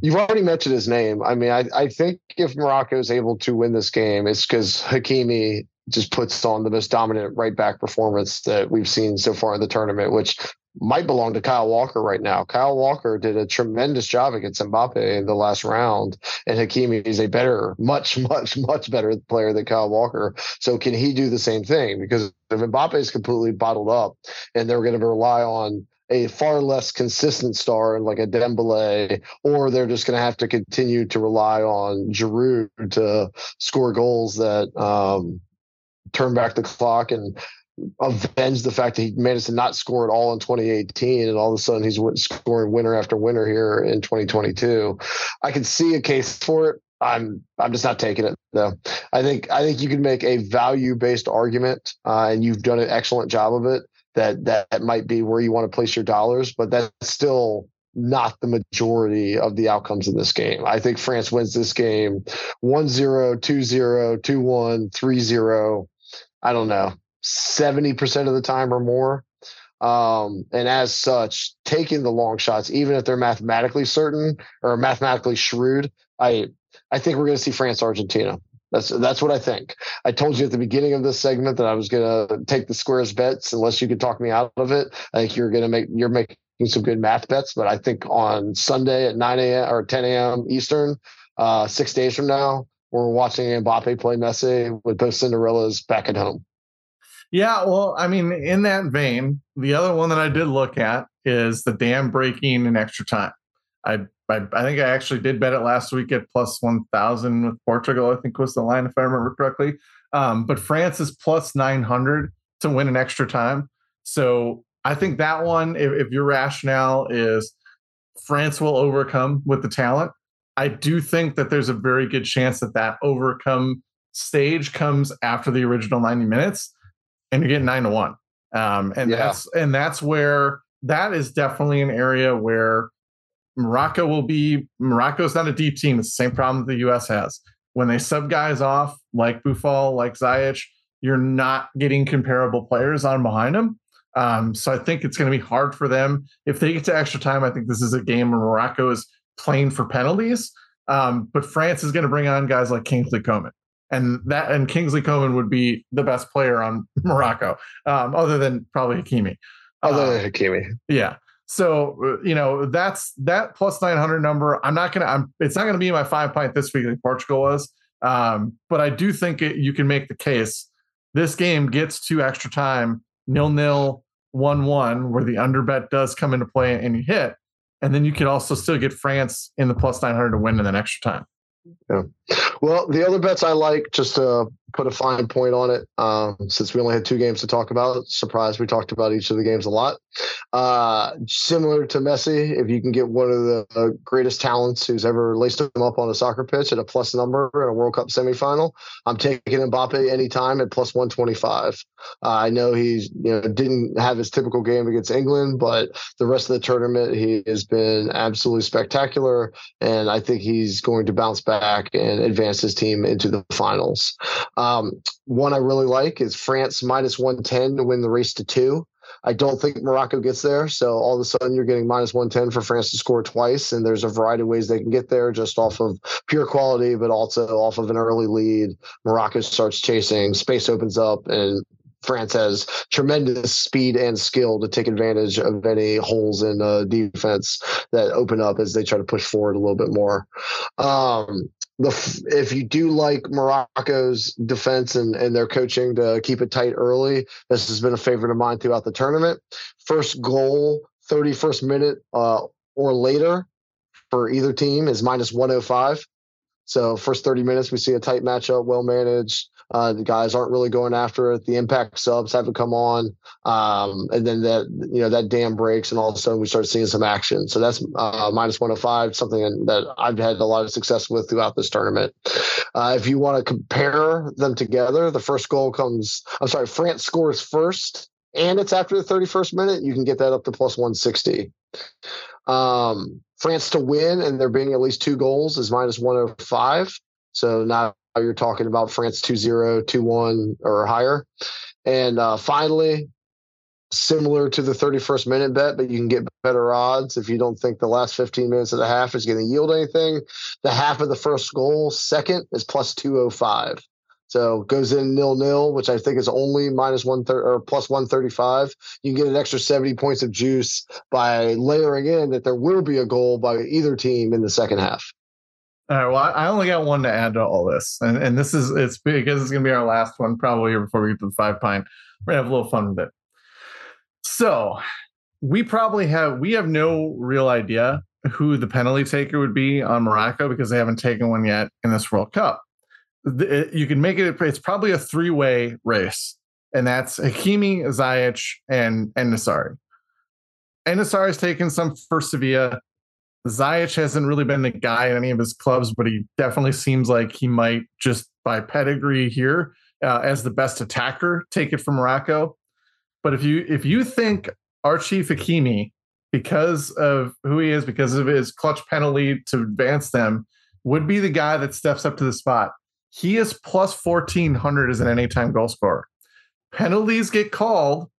you've already mentioned his name. I mean, I, I think if Morocco is able to win this game, it's because Hakimi just puts on the most dominant right back performance that we've seen so far in the tournament, which might belong to Kyle Walker right now. Kyle Walker did a tremendous job against Mbappe in the last round, and Hakimi is a better, much, (laughs) much, much better player than Kyle Walker. So can he do the same thing? Because if Mbappe is completely bottled up, and they're going to rely on a far less consistent star like a Dembele, or they're just going to have to continue to rely on Giroud to score goals that um, turn back the clock and avenge the fact that he managed to not score at all in 2018 and all of a sudden he's scoring winner after winner here in 2022 i can see a case for it i'm i'm just not taking it though i think i think you can make a value based argument uh, and you've done an excellent job of it that that might be where you want to place your dollars but that's still not the majority of the outcomes in this game. I think France wins this game 1 0, 2 0, 2 1, 3 0. I don't know. 70% of the time or more. Um, and as such, taking the long shots, even if they're mathematically certain or mathematically shrewd, I I think we're going to see France Argentina. That's that's what I think. I told you at the beginning of this segment that I was going to take the squares bets unless you could talk me out of it. I think you're going to make you're making some good math bets, but I think on Sunday at 9 a.m. or 10 a.m. Eastern, uh, six days from now, we're watching Mbappe play Messi with both Cinderellas back at home. Yeah, well, I mean, in that vein, the other one that I did look at is the dam breaking in extra time. I, I, I think I actually did bet it last week at plus one thousand with Portugal. I think was the line if I remember correctly. Um, but France is plus nine hundred to win an extra time. So I think that one, if, if your rationale is France will overcome with the talent, I do think that there's a very good chance that that overcome stage comes after the original 90 minutes and you get nine to one. Um, and yeah. that's and that's where that is definitely an area where Morocco will be. Morocco's not a deep team. It's the same problem that the US has. When they sub guys off like Boufal, like Ziyech, you're not getting comparable players on behind them. Um, so I think it's going to be hard for them if they get to extra time. I think this is a game where Morocco is playing for penalties. Um, but France is going to bring on guys like Kingsley Coman, and that and Kingsley Coman would be the best player on (laughs) Morocco, um, other than probably Hakimi. Other than um, Hakimi, yeah. So uh, you know that's that plus nine hundred number. I'm not gonna. I'm. It's not gonna be my five point this week like Portugal was. Um, but I do think it, you can make the case. This game gets to extra time, nil nil, one one, where the underbet does come into play and you hit and then you could also still get France in the plus 900 to win in the extra time. Yeah. Well, the other bets I like, just to put a fine point on it, um, since we only had two games to talk about. Surprise, we talked about each of the games a lot. Uh, similar to Messi, if you can get one of the uh, greatest talents who's ever laced him up on a soccer pitch at a plus number in a World Cup semifinal, I'm taking Mbappe anytime at plus 125. Uh, I know he's you know didn't have his typical game against England, but the rest of the tournament he has been absolutely spectacular, and I think he's going to bounce back and advance his team into the finals. Um, one I really like is France minus 110 to win the race to two. I don't think Morocco gets there. So all of a sudden you're getting minus 110 for France to score twice. And there's a variety of ways they can get there just off of pure quality, but also off of an early lead. Morocco starts chasing, space opens up, and France has tremendous speed and skill to take advantage of any holes in uh, defense that open up as they try to push forward a little bit more. Um, the if you do like Morocco's defense and, and their coaching to keep it tight early, this has been a favorite of mine throughout the tournament. First goal, 31st minute uh, or later for either team is minus 105. So first 30 minutes, we see a tight matchup, well managed. Uh, the guys aren't really going after it. The impact subs haven't come on, um, and then that you know that dam breaks, and all of a sudden we start seeing some action. So that's uh, minus 105, something that I've had a lot of success with throughout this tournament. Uh, if you want to compare them together, the first goal comes. I'm sorry, France scores first, and it's after the 31st minute. You can get that up to plus 160. Um, France to win, and there being at least two goals is minus 105. So now you're talking about France 2-0, 2-1 or higher. And uh, finally, similar to the 31st minute bet, but you can get better odds if you don't think the last 15 minutes of the half is going to yield anything. The half of the first goal, second, is plus 205. So goes in nil nil, which I think is only minus one thirty or plus one thirty five. You can get an extra seventy points of juice by layering in that there will be a goal by either team in the second half. All right. Well, I only got one to add to all this, and and this is it's because it's going to be our last one probably before we get to the five pint. We're gonna have a little fun with it. So we probably have we have no real idea who the penalty taker would be on Morocco because they haven't taken one yet in this World Cup. You can make it. It's probably a three way race, and that's Hakimi, Ziyech, and and Nesyri. And Nesyri's taken some for Sevilla. Ziyech hasn't really been the guy in any of his clubs, but he definitely seems like he might just by pedigree here uh, as the best attacker take it from Morocco. But if you if you think Archie Hakimi, because of who he is, because of his clutch penalty to advance them, would be the guy that steps up to the spot. He is plus fourteen hundred as an anytime goal scorer. Penalties get called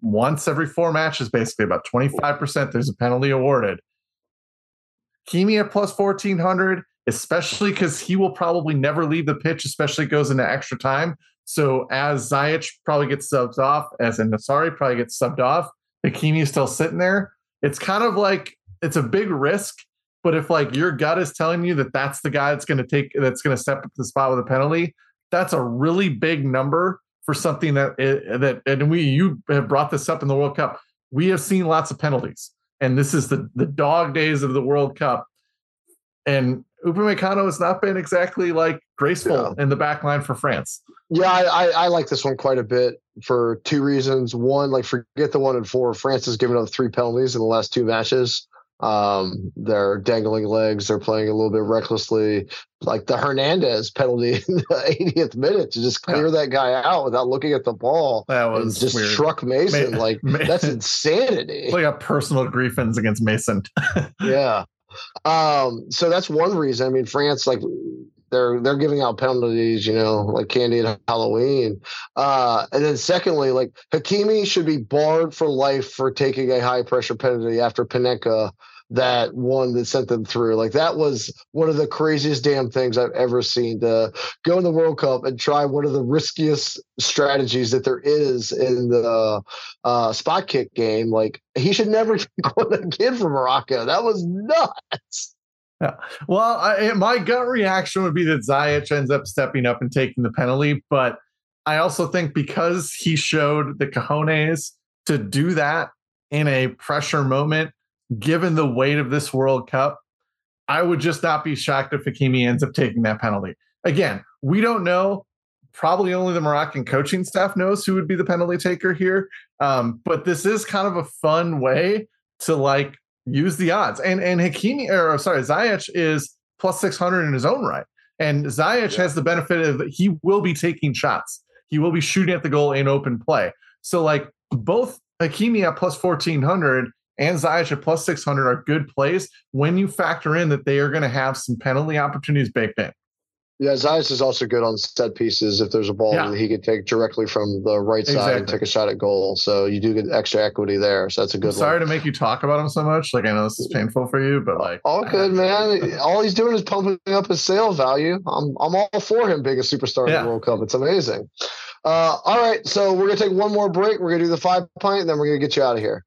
once every four matches, basically about twenty five percent. There's a penalty awarded Kimi at plus 1400 especially because he will probably never leave the pitch, especially goes into extra time. So as Ziyech probably gets subbed off, as in Nesyri probably gets subbed off, Hakimi is still sitting there. It's kind of like it's a big risk, but if like your gut is telling you that that's the guy that's going to take that's going to step up the spot with a penalty, that's a really big number for something that eh, that and we you have brought this up in the World Cup. We have seen lots of penalties, and this is the the dog days of the World Cup. And Upamecano has not been exactly like graceful yeah. in the back line for France. Yeah, I, I, I, like this one quite a bit for two reasons. One, like forget the one and four. France has given up three penalties in the last two matches. Um, they're dangling legs. They're playing a little bit recklessly, like the Hernandez penalty (laughs) in the 80th minute to just clear yeah. that guy out without looking at the ball. That was just weird. struck Mason. like (laughs) that's insanity. (laughs) Like a personal grievance against Mason. yeah. Um, so that's one reason. I mean, France, like they're they're giving out penalties, you know, like candy at Halloween. Uh, and then secondly, like Hakimi should be barred for life for taking a high pressure penalty after Panenka that one that sent them through. Like that was one of the craziest damn things I've ever seen to go in the World Cup and try one of the riskiest strategies that there is in the uh, spot kick game. Like he should never (laughs) go again for Morocco. That was nuts. Yeah. Well, I, my gut reaction would be that Ziyech ends up stepping up and taking the penalty, but I also think because he showed the cojones to do that in a pressure moment, given the weight of this World Cup, I would just not be shocked if Hakimi ends up taking that penalty. Again, we don't know. Probably only the Moroccan coaching staff knows who would be the penalty taker here. Um, but this is kind of a fun way to like use the odds. And and Hakimi, or sorry, Ziyech is plus 600 in his own right. And Ziyech yeah. has the benefit of he will be taking shots. He will be shooting at the goal in open play. So like both Hakimi at plus 1400 and Ziyech at plus 600 are good plays when you factor in that they are going to have some penalty opportunities baked in. Yeah, Ziyech is also good on set pieces. If there's a ball yeah. that he could take directly from the right side exactly. and take a shot at goal, so you do get extra equity there. So that's a good. I'm sorry one. to make you talk about him so much. Like I know this is painful for you, but like all good, man. (laughs) all he's doing is pumping up his sale value. I'm I'm all for him being a superstar yeah. in the World Cup. It's amazing. Uh, all right, so we're gonna take one more break. We're gonna do the five pint, and then we're gonna get you out of here.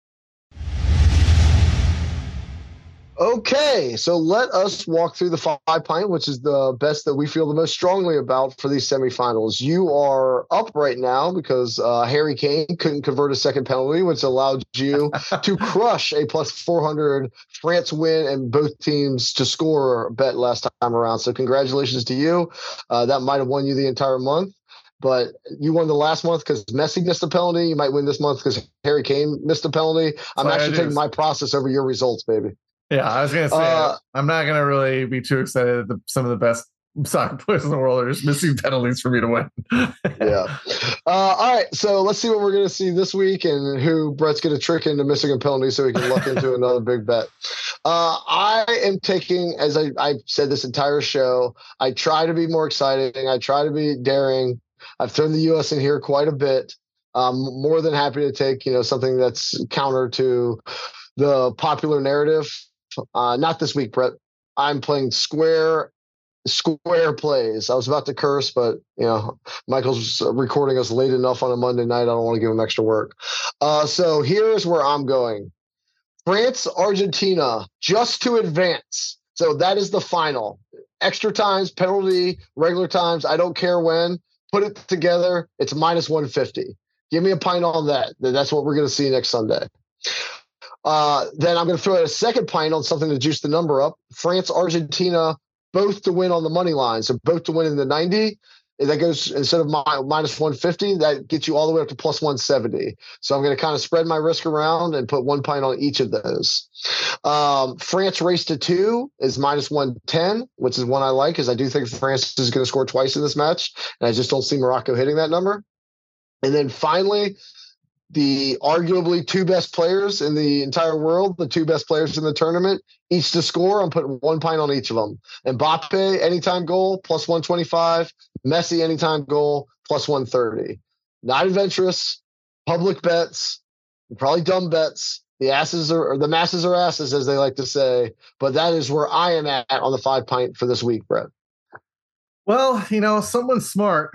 Okay, so let us walk through the five pint, which is the best that we feel the most strongly about for these semifinals. You are up right now because uh, Harry Kane couldn't convert a second penalty, which allowed you (laughs) to crush a plus 400 France win and both teams to score bet last time around. So, congratulations to you. Uh, that might have won you the entire month but you won the last month because Messi missed a penalty. You might win this month because Harry Kane missed a penalty. I'm actually taking my process over your results, baby. Yeah, I was gonna say uh, I'm not gonna really be too excited that some of the best soccer (laughs) players in the world are just missing penalties for me to win. (laughs) yeah. Uh, all right, so let's see what we're gonna see this week and who Brett's gonna trick into missing a penalty so he can luck into (laughs) another big bet. Uh, I am taking, as I, I said this entire show, I try to be more exciting. I try to be daring. I've thrown the U.S. in here quite a bit. I'm more than happy to take, you know, something that's counter to the popular narrative uh, not this week, Brett. I'm playing square square plays. I was about to curse, but you know, Michael's recording us late enough on a Monday night. I don't want to give him extra work. Uh, so here's where I'm going: France, Argentina, just to advance. So that is the final. Extra times, penalty, regular times. I don't care when. Put it together. It's minus 150. Give me a pint on that. That's what we're going to see next Sunday. Uh, then I'm going to throw out a second pint on something to juice the number up. France, Argentina, both to win on the money line. So both to win in the 90. That goes instead of my, minus 150, that gets you all the way up to plus 170. So I'm going to kind of spread my risk around and put one pint on each of those. Um, France race to two is minus 110, which is one I like because I do think France is going to score twice in this match. And I just don't see Morocco hitting that number. And then finally, the arguably two best players in the entire world, the two best players in the tournament, each to score. I'm putting one pint on each of them. Mbappe, anytime goal, plus 125. Messi, anytime goal, plus 130. Not adventurous, public bets, probably dumb bets. The asses are, or the masses are asses, as they like to say. But that is where I am at on the five pint for this week, Brett. Well, you know, someone smart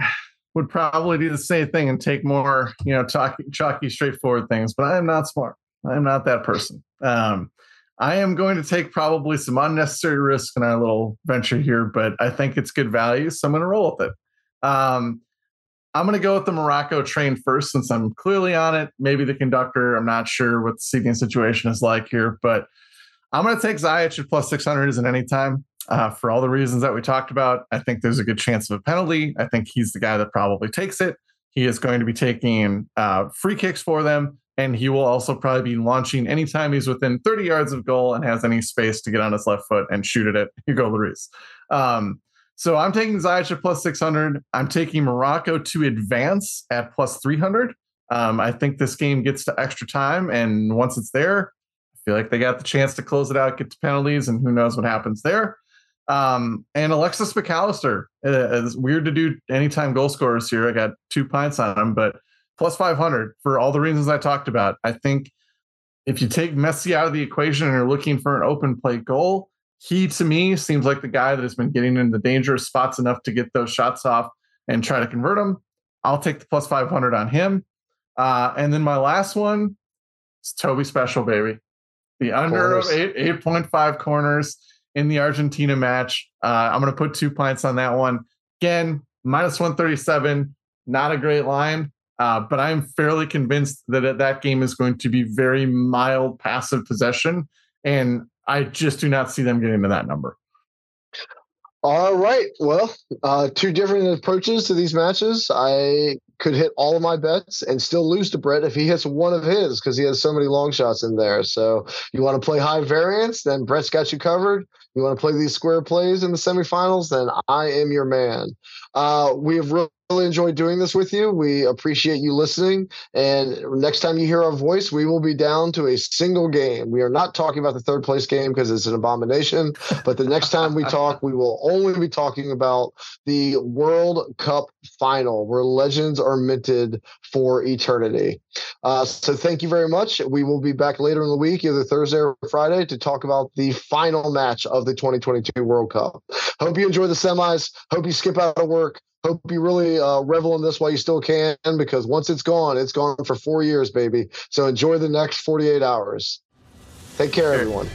would probably do the same thing and take more, you know, chalky, chalky straightforward things. But I am not smart. I am not that person. Um, I am going to take probably some unnecessary risk in our little venture here, but I think it's good value, so I'm going to roll with it. Um, I'm going to go with the Morocco train first, since I'm clearly on it. Maybe the conductor. I'm not sure what the seating situation is like here, but I'm going to take Ziyech at plus 600 as an anytime uh, for all the reasons that we talked about. I think there's a good chance of a penalty. I think he's the guy that probably takes it. He is going to be taking uh, free kicks for them, and he will also probably be launching anytime he's within 30 yards of goal and has any space to get on his left foot and shoot it at Hugo Lloris. Um, so I'm taking Ziyech at plus 600. I'm taking Morocco to advance at plus 300. Um, I think this game gets to extra time, and once it's there, I feel like they got the chance to close it out, get to penalties, and who knows what happens there. Um, and Alexis Mac Allister Uh, it's weird to do anytime goal scorers here. I got two pints on him, but plus 500 for all the reasons I talked about. I think if you take Messi out of the equation and you're looking for an open play goal, he to me seems like the guy that has been getting in the dangerous spots enough to get those shots off and try to convert them. I'll take the plus 500 on him. Uh, and then my last one is Toby Special, baby. The under of eight, 8.5 corners in the Argentina match. Uh, I'm going to put two pints on that one. Again, minus 137, not a great line, uh, but I'm fairly convinced that that game is going to be very mild passive possession. And I just do not see them getting to that number. All right. Well, uh, two different approaches to these matches. I could hit all of my bets and still lose to Brett if he hits one of his because he has so many long shots in there. So you want to play high variance, then Brett's got you covered. You want to play these square plays in the semifinals, then I am your man. Uh, we have really really enjoyed doing this with you. We appreciate you listening. And next time you hear our voice, we will be down to a single game. We are not talking about the third place game because it's an abomination. But the next time we talk, we will only be talking about the World Cup final where legends are minted for eternity. Uh, so thank you very much. We will be back later in the week, either Thursday or Friday, to talk about the final match of the 2022 World Cup. Hope you enjoy the semis. Hope you skip out of work hope you really uh, revel in this while you still can, because once it's gone, it's gone for four years, baby. So enjoy the next 48 hours. Take care, everyone.